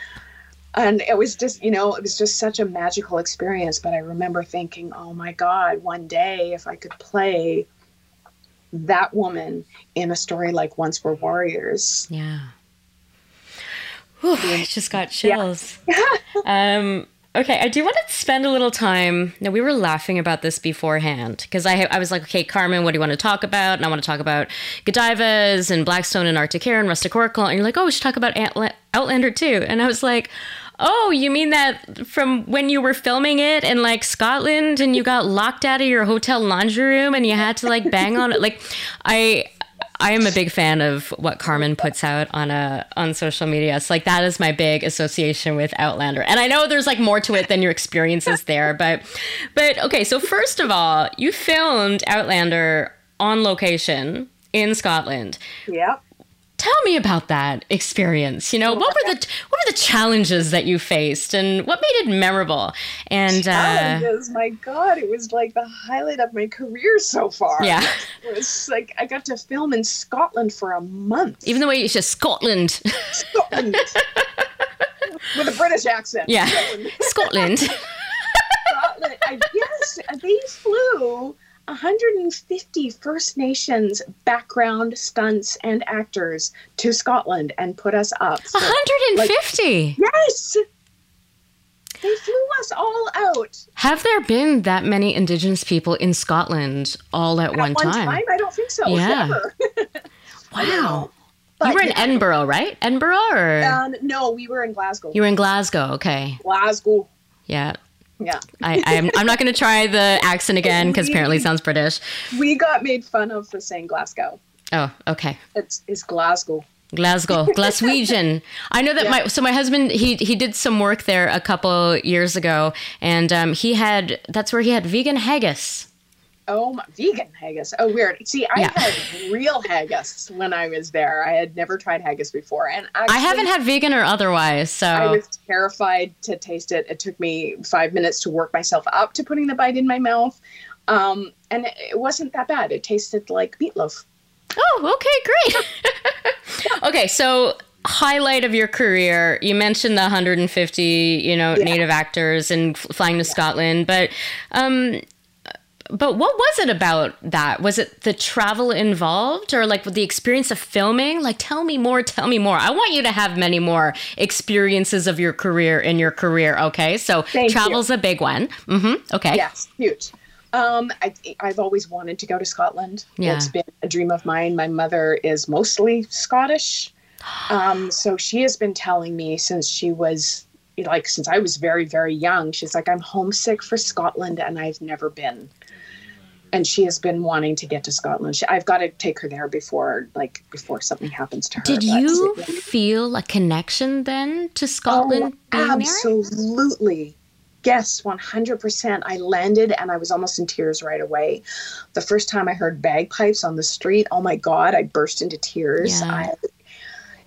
and it was just you know it was just such a magical experience but i remember thinking oh my god one day if i could play that woman in a story like once were warriors yeah. Whew, I just got chills. um, okay, I do want to spend a little time. Now, we were laughing about this beforehand because I, I was like, okay, Carmen, what do you want to talk about? And I want to talk about Godivas and Blackstone and Arctic Air and Rustic Oracle. And you're like, oh, we should talk about Outlander too. And I was like, oh, you mean that from when you were filming it in like Scotland and you got locked out of your hotel laundry room and you had to like bang on it? Like, I. I am a big fan of what Carmen puts out on a on social media. It's like that is my big association with Outlander. And I know there's like more to it than your experiences there, but but okay, so first of all, you filmed Outlander on location in Scotland. Yep. Tell me about that experience. You know, what were the what were the challenges that you faced, and what made it memorable? And uh, Challenges, my God, it was like the highlight of my career so far. Yeah. It was like I got to film in Scotland for a month. even the way you said Scotland, Scotland. With a British accent. yeah, Scotland. Scotland. Scotland. I, yes, they flew 150 First Nations background stunts and actors to Scotland and put us up. So- 150. yes! They flew us all out Have there been that many Indigenous people in Scotland all at, one time? at one, one time? I don't think so. Yeah. Wow. But, you were in yeah, Edinburgh, right? Edinburgh, or um, no, we were in Glasgow. you were in Glasgow? Okay, Glasgow. yeah. Yeah. I, I'm, I'm not going to try the accent again because apparently it sounds British. We got made fun of for saying Glasgow. Oh, okay. It's, it's Glasgow. Glasgow, Glaswegian. I know that my so my husband he he did some work there a couple years ago, and um, he had that's where he had vegan haggis. Oh, my, vegan haggis. Oh, weird. See, I Yeah. had real haggis when I was there. I had never tried haggis before, and actually, I haven't had vegan or otherwise, so I was terrified to taste it. It took me five minutes to work myself up to putting the bite in my mouth, um, and it, wasn't that bad. It tasted like meatloaf. Oh, okay, great. okay, so highlight of your career. You mentioned the 150, you know, Yeah. native actors and f- flying to Scotland, but um but what was it about that? Was it the travel involved or like the experience of filming? Like tell me more, tell me more. I want you to have many more experiences of your career in your career, okay? So Thank you. travel's a big one. Mm-hmm. Okay. Yes, huge. Um, I, I've always wanted to go to Scotland. Yeah. It's been a dream of mine. My mother is mostly Scottish. Um, so she has been telling me since she was like, since I was very, very young, she's like, I'm homesick for Scotland and I've never been. And she has been wanting to get to Scotland. She, I've got to take her there before, like, before something happens to her. Did you feel a connection then to Scotland oh, being there? Oh, absolutely. Yes, 100%. I landed and I was almost in tears right away. The first time I heard bagpipes on the street, oh my God, I burst into tears. Yeah. I,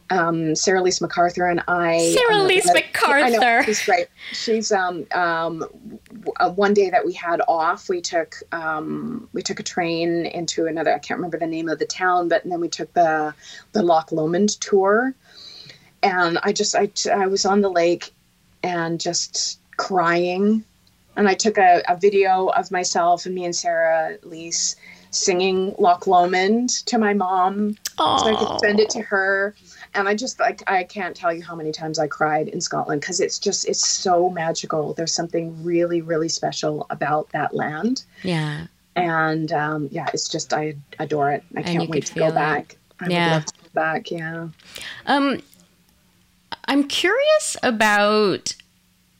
um, Sera-Lys McArthur and I. Sera um, Lys I know, McArthur. she's great. She's um, um, w- uh, one day that we had off, we took um, we took a train into another. I can't remember the name of the town, but then we took the the Loch Lomond tour, and I just I I was on the lake, and just crying, and I took a, a video of myself and me and Sera-Lys singing Loch Lomond to my mom so I could send it to her. And I just like I can't tell you how many times I cried in Scotland because it's just it's so magical. There's something really really special about that land, Yeah. and um, yeah, it's just I adore it. I can't wait to go it. back. I Yeah. would love to go back. Yeah. Um, I'm curious about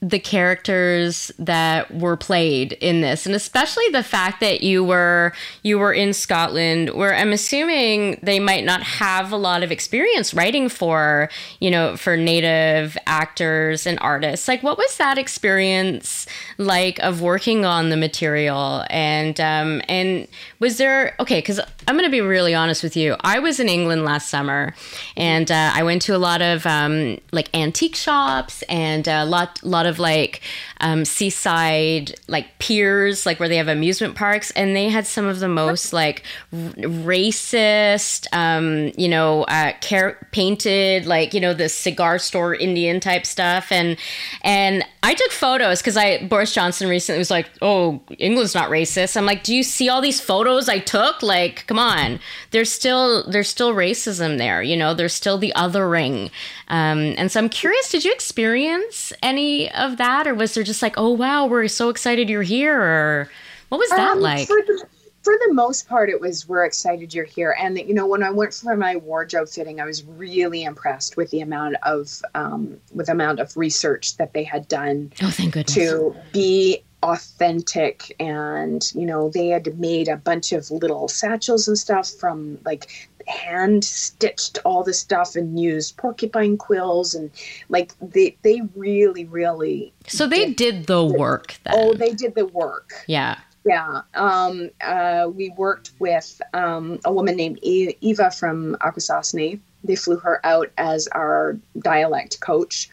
the characters that were played in this and especially the fact that you were you were in Scotland where I'm assuming they might not have a lot of experience writing for you know for native actors and artists. Like what was that experience like of working on the material? And um and was there okay cuz I'm going to be really honest with you. I was in England last summer and uh, I went to a lot of um like antique shops and a lot lot of like um, seaside like piers like where they have amusement parks and they had some of the most like r- racist um, you know uh, car- painted like you know the cigar store Indian type stuff. And and I took photos because I Boris Johnson recently was like oh England's not racist. I'm like do you see all these photos I took? Like come on. There's still there's still racism there you know? There's still the othering um, and so I'm curious did you experience any of that? Or was there just like oh wow we're so excited you're here? Or what was that Um, like? For the, for the most part, it was we're excited you're here. And you know, when I went for my wardrobe fitting, I was really impressed with the amount of um, with the amount of research that they had done oh thank goodness. to be authentic and you know they had made a bunch of little satchels and stuff from like hand stitched all the stuff and used porcupine quills and like they they really really So they did the work then. oh they did the work yeah. yeah um uh we worked with um a woman named eva from akwesasne they flew her out as our dialect coach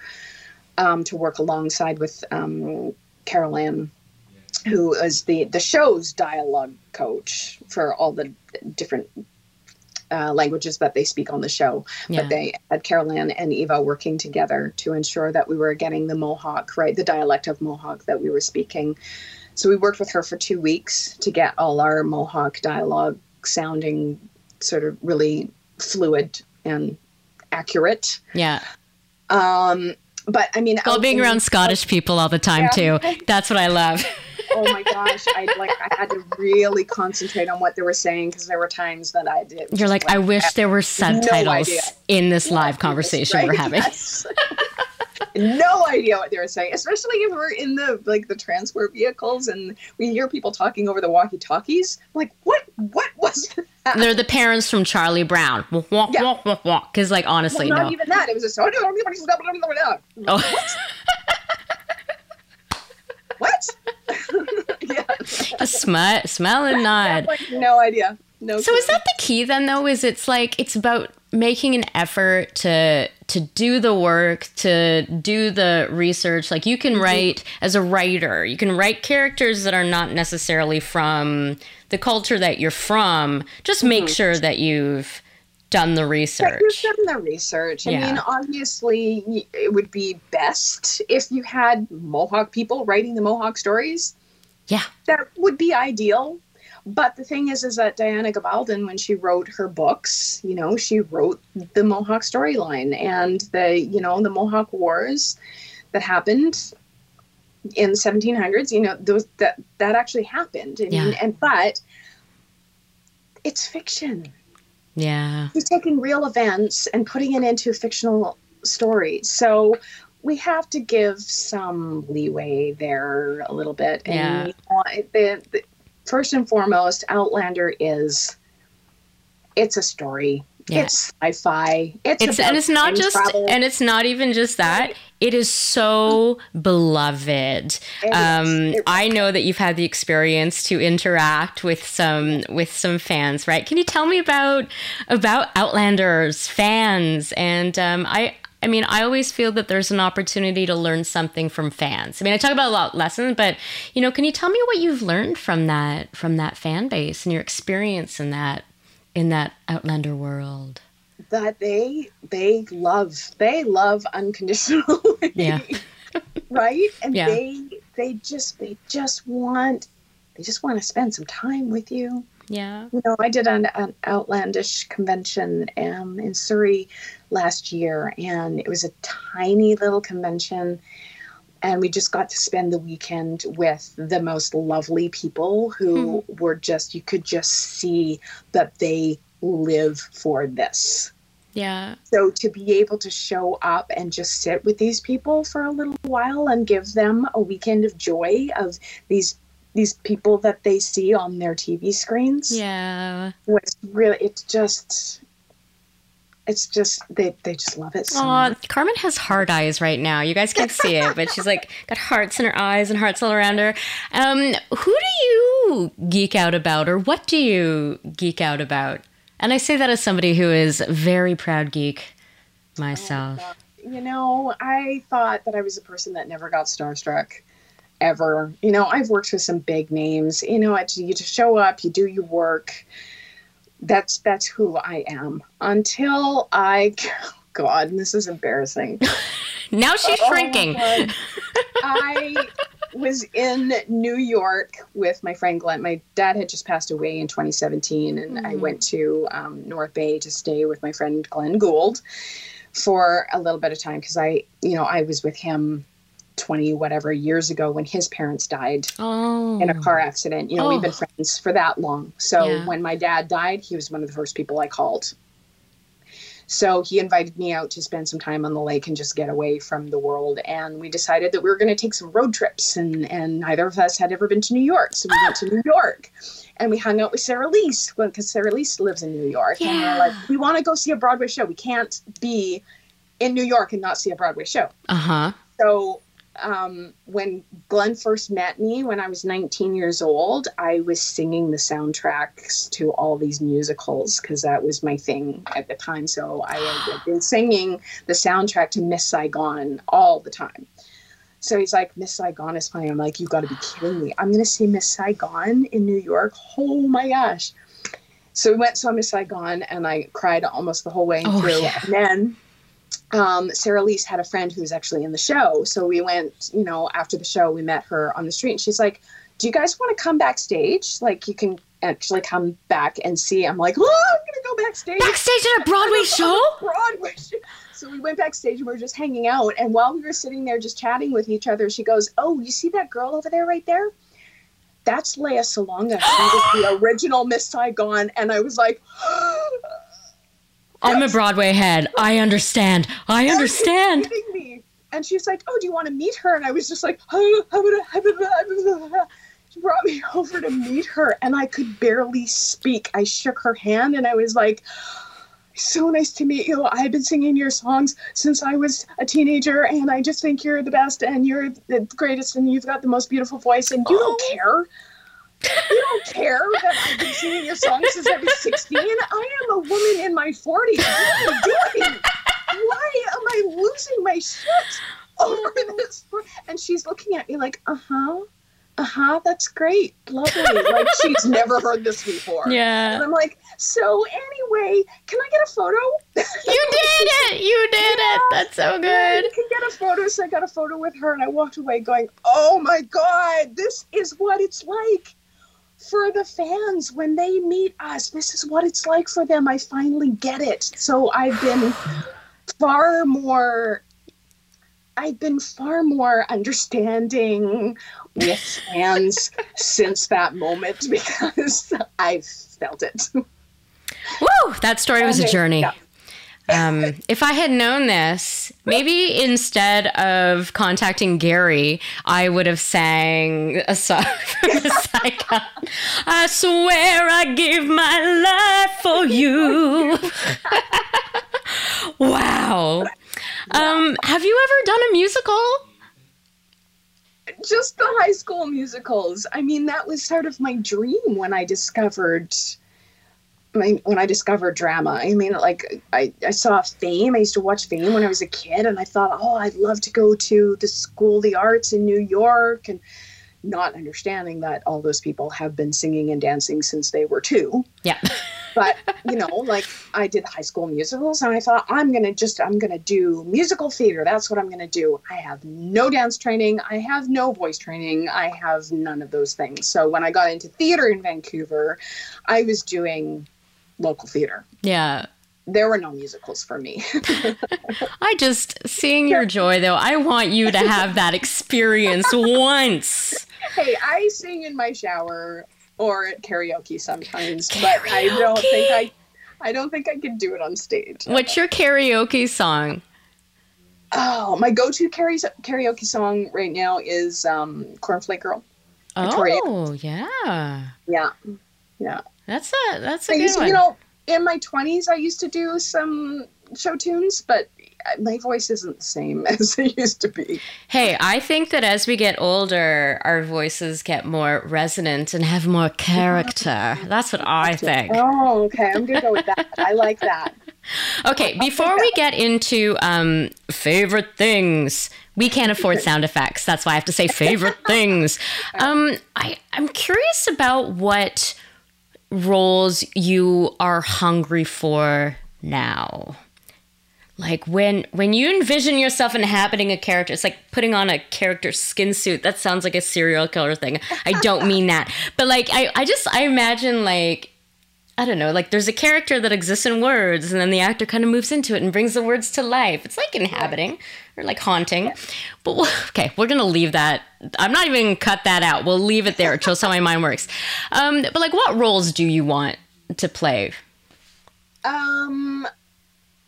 um to work alongside with um carol ann who is the the show's dialogue coach for all the different uh, languages that they speak on the show. Yeah. But they had Carol Ann and Eva working together to ensure that we were getting the Mohawk right, the dialect of Mohawk that we were speaking. So we worked with her for two weeks to get all our Mohawk dialogue sounding sort of really fluid and accurate. Yeah. Um, but I mean, Well, being around Scottish people all the time Yeah. too. That's what I love. oh my gosh, I like I had to really concentrate on what they were saying because there were times that I did. You're just like, I wish there were subtitles idea. in this live conversation we're having. Yes. No idea what they were saying, especially if we're in the like the transport vehicles and we hear people talking over the walkie-talkies. Like, what? What was that? They're the parents from Charlie Brown. Walk, walk, Yeah. walk, walk, walk. Because, like, honestly, Not no. even that. It was just. Oh, What? what? yeah. just smell, smell and nod. Like, no idea. No. So is that the key then though? Is it's like it's about making an effort to to do the work, to do the research. Like you can write as a writer, you can write characters that are not necessarily from the culture that you're from. Just make mm-hmm. sure that you've done the But research. You've done the research. I Yeah. mean, obviously, it would be best if you had Mohawk people writing the Mohawk stories. Yeah. That would be ideal. But the thing is, is that Diana Gabaldon, when she wrote her books, you know, she wrote the Mohawk storyline and the, you know, the Mohawk Wars that happened in the 1700s. You know, those that that actually happened. I mean, Yeah. and but it's fiction Yeah. he's taking real events and putting it into fictional stories. So we have to give some leeway there a little bit. And Yeah. you know, the, the, first and foremost, Outlander is it's a story. Yeah. It's sci-fi. It's, It's and it's not just travel. and it's not even just that. It is so beloved. It is. Um, It- I know that you've had the experience to interact with some with some fans, right? Can you tell me about about Outlanders fans? And um, I I mean, I always feel that there's an opportunity to learn something from fans. I mean, I talk about a lot of lessons, but you know, can you tell me what you've learned from that from that fan base and your experience in that in that Outlander world? that they they love they love unconditionally. Yeah. right and Yeah. they they just they just want they just want to spend some time with you Yeah. you know i did an, an outlandish convention um, in surrey last year and it was a tiny little convention and we just got to spend the weekend with the most lovely people who were just you could just see that they live for this Yeah. so to be able to show up and just sit with these people for a little while and give them a weekend of joy of these these people that they see on their TV screens Yeah. was really it's just it's just they they just love it so Aw, much. Carmen has hard eyes right now. You guys can't see it, but she's like got hearts in her eyes and hearts all around her. Um, who do you geek out about, or what do you geek out about? And I say that as somebody who is very proud geek myself. You know, I thought that I was a person that never got starstruck ever. You know, I've worked with some big names. You know, you just show up, you do your work. That's that's who I am. Until I, God, this is embarrassing. now she's Oh, shrinking. I was in New York with my friend Glenn. My dad had just passed away in 2017, and I Mhm. went to um, North Bay to stay with my friend Glenn Gould for a little bit of time because I, you know, I was with him 20 whatever years ago when his parents died Oh, in a car accident. You know, we've been Oh. friends for that long. So Yeah. when my dad died, he was one of the first people I called. So he invited me out to spend some time on the lake and just get away from the world. And we decided that we were going to take some road trips. And, and neither of us had ever been to New York. So we went to New York and we hung out with Sera-Lys because Sera-Lys lives in New York. And we're like, we want to go see a Broadway show. We can't be in New York and not see a Broadway show. Uh huh. So um, when Glenn first met me when I was 19 years old, I was singing the soundtracks to all these musicals because that was my thing at the time. So I had been singing the soundtrack to Miss Saigon all the time. So he's like, Miss Saigon is playing. I'm like, you got to be kidding me. I'm going to see Miss Saigon in New York. Oh my gosh. So we went saw Miss Saigon and I cried almost the whole way Oh, through. yeah. And then um, Sera-Lys had a friend who was actually in the show. So we went, you know, after the show, we met her on the street and she's like, Do you guys want to come backstage? Like, you can actually come back and see. I'm like, Oh, I'm going to go backstage. Backstage at a Broadway show? Broadway show. So we went backstage and we were just hanging out. And while we were sitting there just chatting with each other, she goes, Oh, you see that girl over there right there? That's Lea Salonga. She was the original Miss Saigon. And I was like, I'm a Broadway head. I understand. I understand. And she's like, "Oh, do you want to meet her?" And I was just like, she brought me over to meet her, and I could barely speak. I shook her hand, and I was like. So nice to meet you. I've been singing your songs since I was a teenager, and I just think you're the best, and you're the greatest, and you've got the most beautiful voice, and you don't oh. care. You don't care that I've been singing your songs since I was 16. I am a woman in my 40s. What am I doing? Why am I losing my shit over this? And she's looking at me like, uh huh, uh huh, that's great, lovely. Like she's never heard this before. Yeah. And I'm like, so anyway, can I get a photo? You did it. You did it. That's so Yeah, good. you can get a photo. So I got a photo with her, and I walked away going, "Oh my god, this is what it's like for the fans when they meet us. This is what it's like for them. I finally get it." So I've been far more. I've been far more understanding with fans since that moment because I've felt it. Woo! That story was a Okay, journey. yeah. Um, if I had known this, maybe instead of contacting Gary, I would have sang a song from Saigon. I swear I give my life for you. wow. Um, have you ever done a musical? just the high school musicals. I mean, that was sort of my dream when I discovered my when I discovered drama. I mean, like I, I saw Fame. I used to watch Fame when I was a kid, and I thought, oh, I'd love to go to the School of the Arts in New York, and not understanding that all those people have been singing and dancing since they were two Yeah. but you know like i did high school musicals and i thought i'm gonna just i'm gonna do musical theater that's what i'm gonna do i have no dance training i have no voice training i have none of those things so when i got into theater in vancouver i was doing local theater Yeah. there were no musicals for me I just seeing your joy though. I want you to have that experience once. hey i sing in my shower or at karaoke sometimes but i don't think i i don't think i could do it on stage What's your karaoke song? Oh, my go-to karaoke karaoke song right now is um, "Cornflake Girl." Victoria. Oh, yeah. Yeah, yeah. That's a that's a I good used one. you know, in my twenties, I used to do some show tunes, but my voice isn't the same as it used to be. hey, I think that as we get older, our voices get more resonant and have more character. That's what I think. Oh, okay. I'm gonna go with that. I like that. Okay, before we get into um, favorite things, we can't afford sound effects. That's why I have to say favorite things. Um, I, I'm curious about what roles you are hungry for now. Like when when you envision yourself inhabiting a character, it's like putting on a character skin suit. That sounds like a serial killer thing. I don't mean that. But like I, I just I imagine like I don't know, like there's a character that exists in words, and then the actor kind of moves into it and brings the words to life. It's like inhabiting or like haunting. But we'll- okay, we're gonna leave that. I'm not even gonna cut that out. We'll leave it there. It shows how my mind works. Um, but like, what roles do you want to play? Um,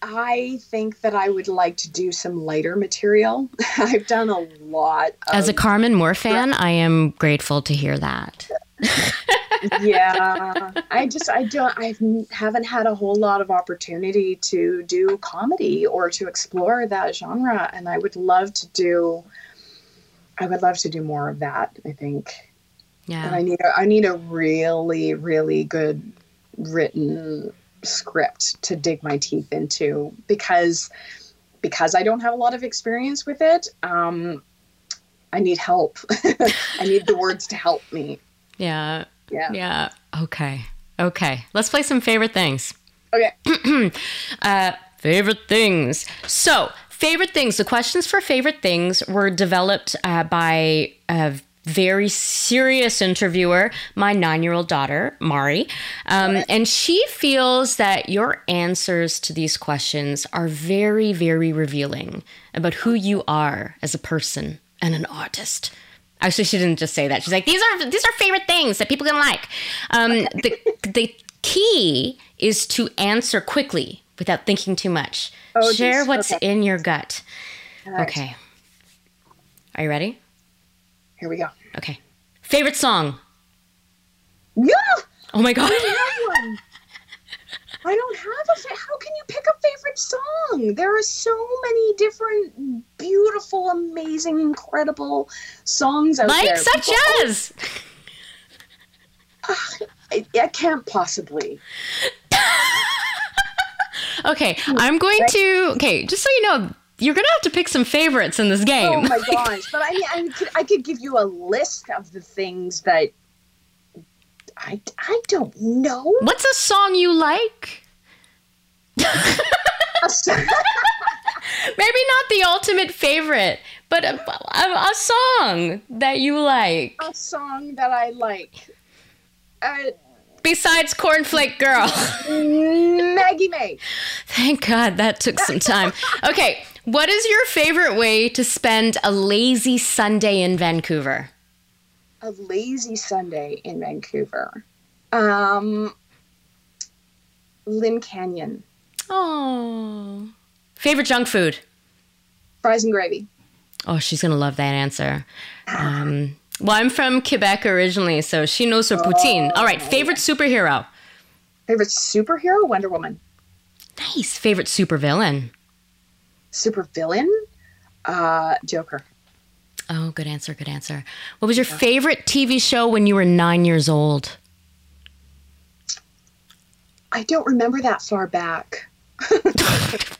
I think that I would like to do some lighter material. I've done a lot. Of, As a Carmen Moore fan, I am grateful to hear that. yeah, I just I don't I haven't had a whole lot of opportunity to do comedy or to explore that genre, and I would love to do. I would love to do more of that. I think. Yeah. And I need a, I need a really really good written script to dig my teeth into because because I don't have a lot of experience with it. Um, I need help. I need the words to help me. Yeah. Yeah. Yeah. Okay. Okay. Let's play some favorite things. Okay. uh, favorite things. So, favorite things. The questions for favorite things were developed uh, by a very serious interviewer, my nine year old daughter, Mari. Um, and she feels that your answers to these questions are very, very revealing about who you are as a person and an artist. Actually, she didn't just say that. She's like, these are these are favorite things that people can like. Um, the the key is to answer quickly without thinking too much. Oh, Share geez. what's Okay. in your gut. right. Okay. Are you ready? Here we go. Okay. Favorite song? Yeah. Oh my god. I don't have a. Fa- How can you pick a favorite song? There are so many different, beautiful, amazing, incredible songs out like there. such People- as. Ah, I, I can't possibly. Okay, hmm. I'm going to. Okay, just so you know, you're gonna have to pick some favorites in this game. Oh my gosh! But I mean, I could, I could give you a list of the things that I, I don't know. What's a song you like? Maybe not the ultimate favorite, but a, a, a song that you like. a song that I like. Uh, Besides Cornflake Girl. Maggie May. Thank God that took some time. Okay, what is your favorite way to spend a lazy Sunday in Vancouver? A lazy Sunday in Vancouver. Um, Lynn Canyon, Oh. Favorite junk food? fries and gravy. Oh, she's gonna love that answer. Um, well, I'm from Quebec originally, so she knows her poutine. All right, favorite superhero? Favorite superhero, Wonder Woman. Nice. Favorite supervillain? Super villain, uh, Joker. Oh, good answer. Good answer. What was your favorite TV show when you were nine years old? I don't remember that far back.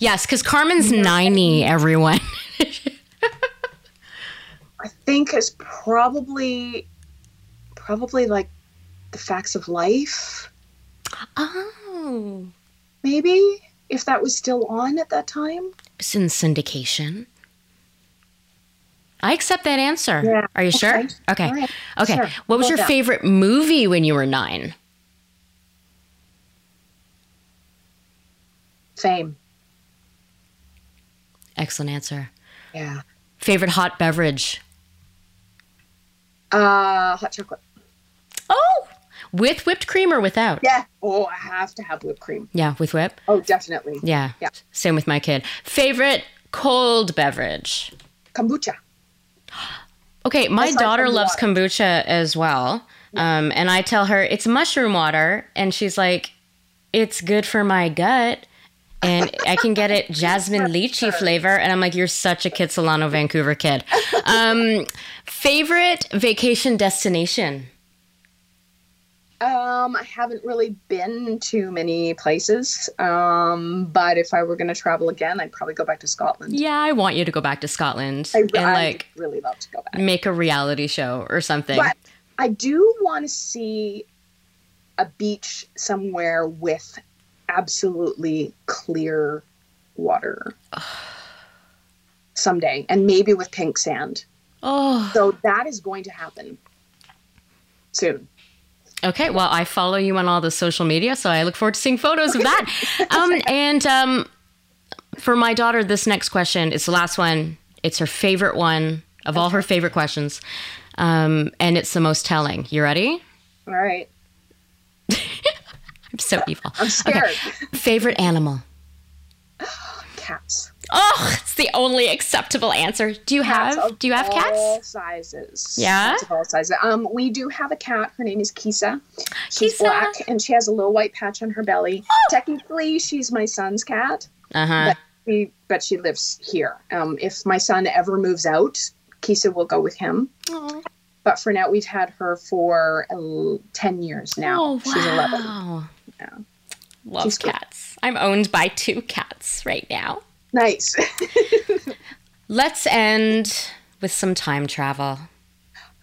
Yes, because Carmen's 90, everyone. I think it's probably, probably like the facts of life. oh. Maybe if that was still on at that time. It's in syndication. I accept that answer. Yeah, Are you sure? okay. Okay. Okay. Sure. What was Go your favorite movie when you were nine? Same. Excellent answer. Yeah. Favorite hot beverage? Uh, hot chocolate. Oh, with whipped cream or without? Yeah. Oh, I have to have whipped cream. Yeah, with whip. Oh, definitely. Yeah. Yeah. Same with my kid. Favorite cold beverage? Kombucha. Okay, my Aside daughter the loves kombucha as well. Um, and I tell her it's mushroom water, and she's like, it's good for my gut. And I can get it jasmine lychee flavor. And I'm like, you're such a Kitsilano, Vancouver kid. Um, favorite vacation destination? Um, I haven't really been to many places. Um, but if I were going to travel again, I'd probably go back to Scotland. Yeah, I want you to go back to Scotland I, and I'd like really love to go back. make a reality show or something. But I do want to see a beach somewhere with absolutely clear water someday, and maybe with pink sand. oh, So that is going to happen soon. Okay, well, I follow you on all the social media, so I look forward to seeing photos of that. Um, and um, for my daughter, this next question, is the last one. It's her favorite one of all her favorite questions. Um, and it's the most telling. You ready? All right. I'm so evil. I'm scared. Favorite animal? Oh, it's the only acceptable answer. Do you Cats have do you have all cats? sizes. Yeah? Cats of all sizes. Um, we do have a cat. Her name is Kisa. She's Kisa. black and she has a little white patch on her belly. Technically, she's my son's cat, Uh-huh. but she, but she lives here. Um, if my son ever moves out, Kisa will go with him. Oh, But for now, we've had her for 10 years now. oh, She's 11. wow. Yeah. Love She's cats. I'm owned by two cats right now. Nice. Let's end with some time travel.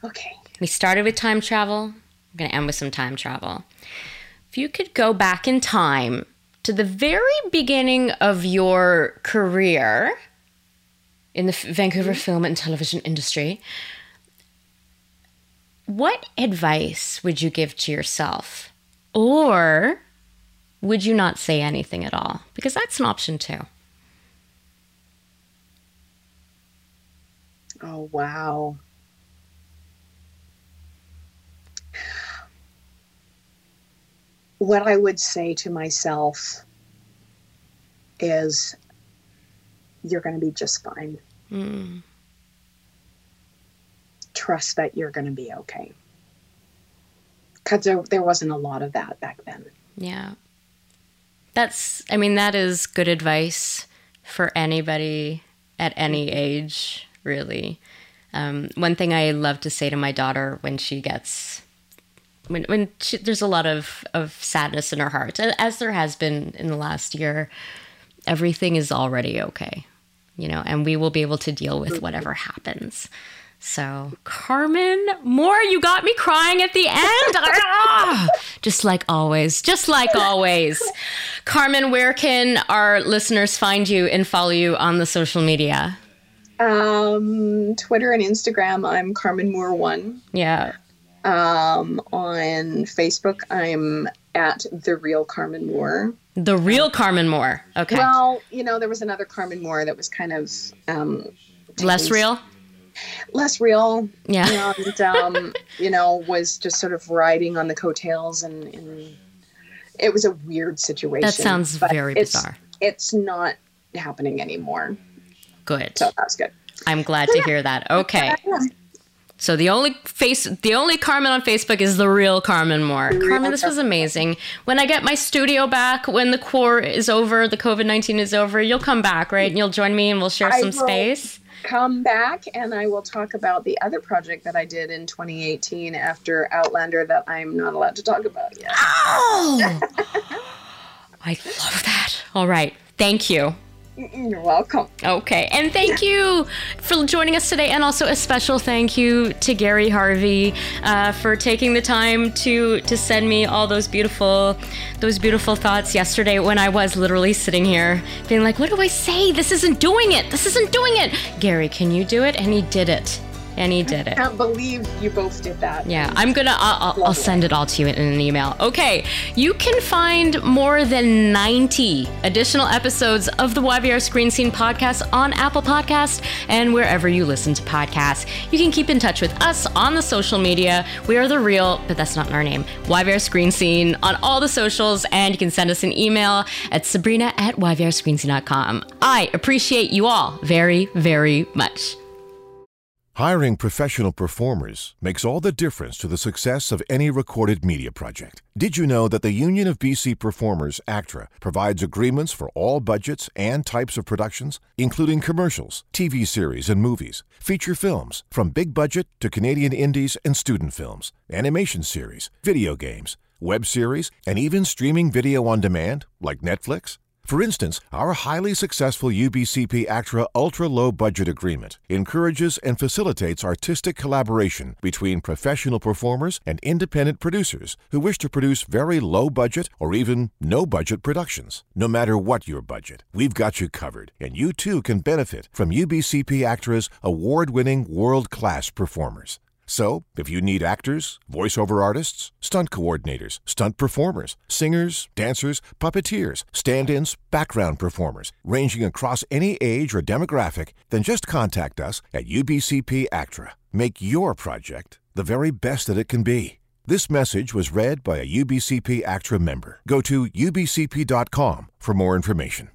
okay. We started with time travel. We're going to end with some time travel. If you could go back in time to the very beginning of your career in the Vancouver mm-hmm. film and television industry, what advice would you give to yourself? Or would you not say anything at all? Because that's an option too. Oh, wow. What I would say to myself is you're going to be just fine. Mm. Trust that you're going to be okay. Because there, there wasn't a lot of that back then. Yeah. That's, I mean, that is good advice for anybody at any age, really. Um, one thing I love to say to my daughter when she gets, when, when she, there's a lot of, of sadness in her heart, as there has been in the last year, everything is already okay, you know, and we will be able to deal with whatever happens. So, Carmen Moore, you got me crying at the end. Ah! just like always, just like always. Carmen, where can our listeners find you and follow you on the social media? Um, Twitter and Instagram, I'm Carmen Moore One. Yeah. Um, on Facebook, I'm at the real Carmen Moore. The real Carmen Moore. Okay. Well, you know, there was another Carmen Moore that was kind of um, Less real? less real. Yeah. and um, you know, was just sort of riding on the coattails, and, and it was a weird situation. That sounds very it's- bizarre. It's not happening anymore, Good. so that's good. I'm glad to hear that. Okay. So the only face, the only Carmen on Facebook is the real Carmen Moore. Carmen, this was amazing. When I get my studio back, when the core is over, the COVID nineteen is over, you'll come back, right? And you'll join me, and we'll share I some space. Come back, and I will talk about the other project that I did in 2018 after Outlander that I'm not allowed to talk about yet. Oh, I love that. All right, thank you. You're welcome. Okay, and thank you for joining us today, and also a special thank you to Gary Harvey uh, for taking the time to to send me all those beautiful those beautiful thoughts yesterday when I was literally sitting here being like, "What do I say? This isn't doing it. This isn't doing it." Gary, can you do it? And he did it, and he did it. I can't believe you both did that. Yeah, I'm gonna. I'll, I'll, send it all to you in an email. Okay, you can find more than 90 additional episodes of the YVR Screen Scene podcast on Apple Podcast and wherever you listen to podcasts. You can keep in touch with us on the social media. We are the real, but that's not our name. YVR Screen Scene on all the socials, and you can send us an email at Sabrina at YVRScreenScene.com. I appreciate you all very, very much. Hiring professional performers makes all the difference to the success of any recorded media project. Did you know that the Union of BC Performers, ACTRA, provides agreements for all budgets and types of productions, including commercials, TV series and movies, feature films, from big budget to Canadian indies and student films, animation series, video games, web series, and even streaming video on demand like Netflix? For instance, our highly successful UBCP ACTRA ultra low budget agreement encourages and facilitates artistic collaboration between professional performers and independent producers who wish to produce very low budget or even no budget productions. No matter what your budget, we've got you covered, and you too can benefit from UBCP ACTRA's award winning world class performers. So, if you need actors, voiceover artists, stunt coordinators, stunt performers, singers, dancers, puppeteers, stand ins, background performers, ranging across any age or demographic, then just contact us at UBCP ACTRA. Make your project the very best that it can be. This message was read by a UBCP ACTRA member. Go to ubcp.com for more information.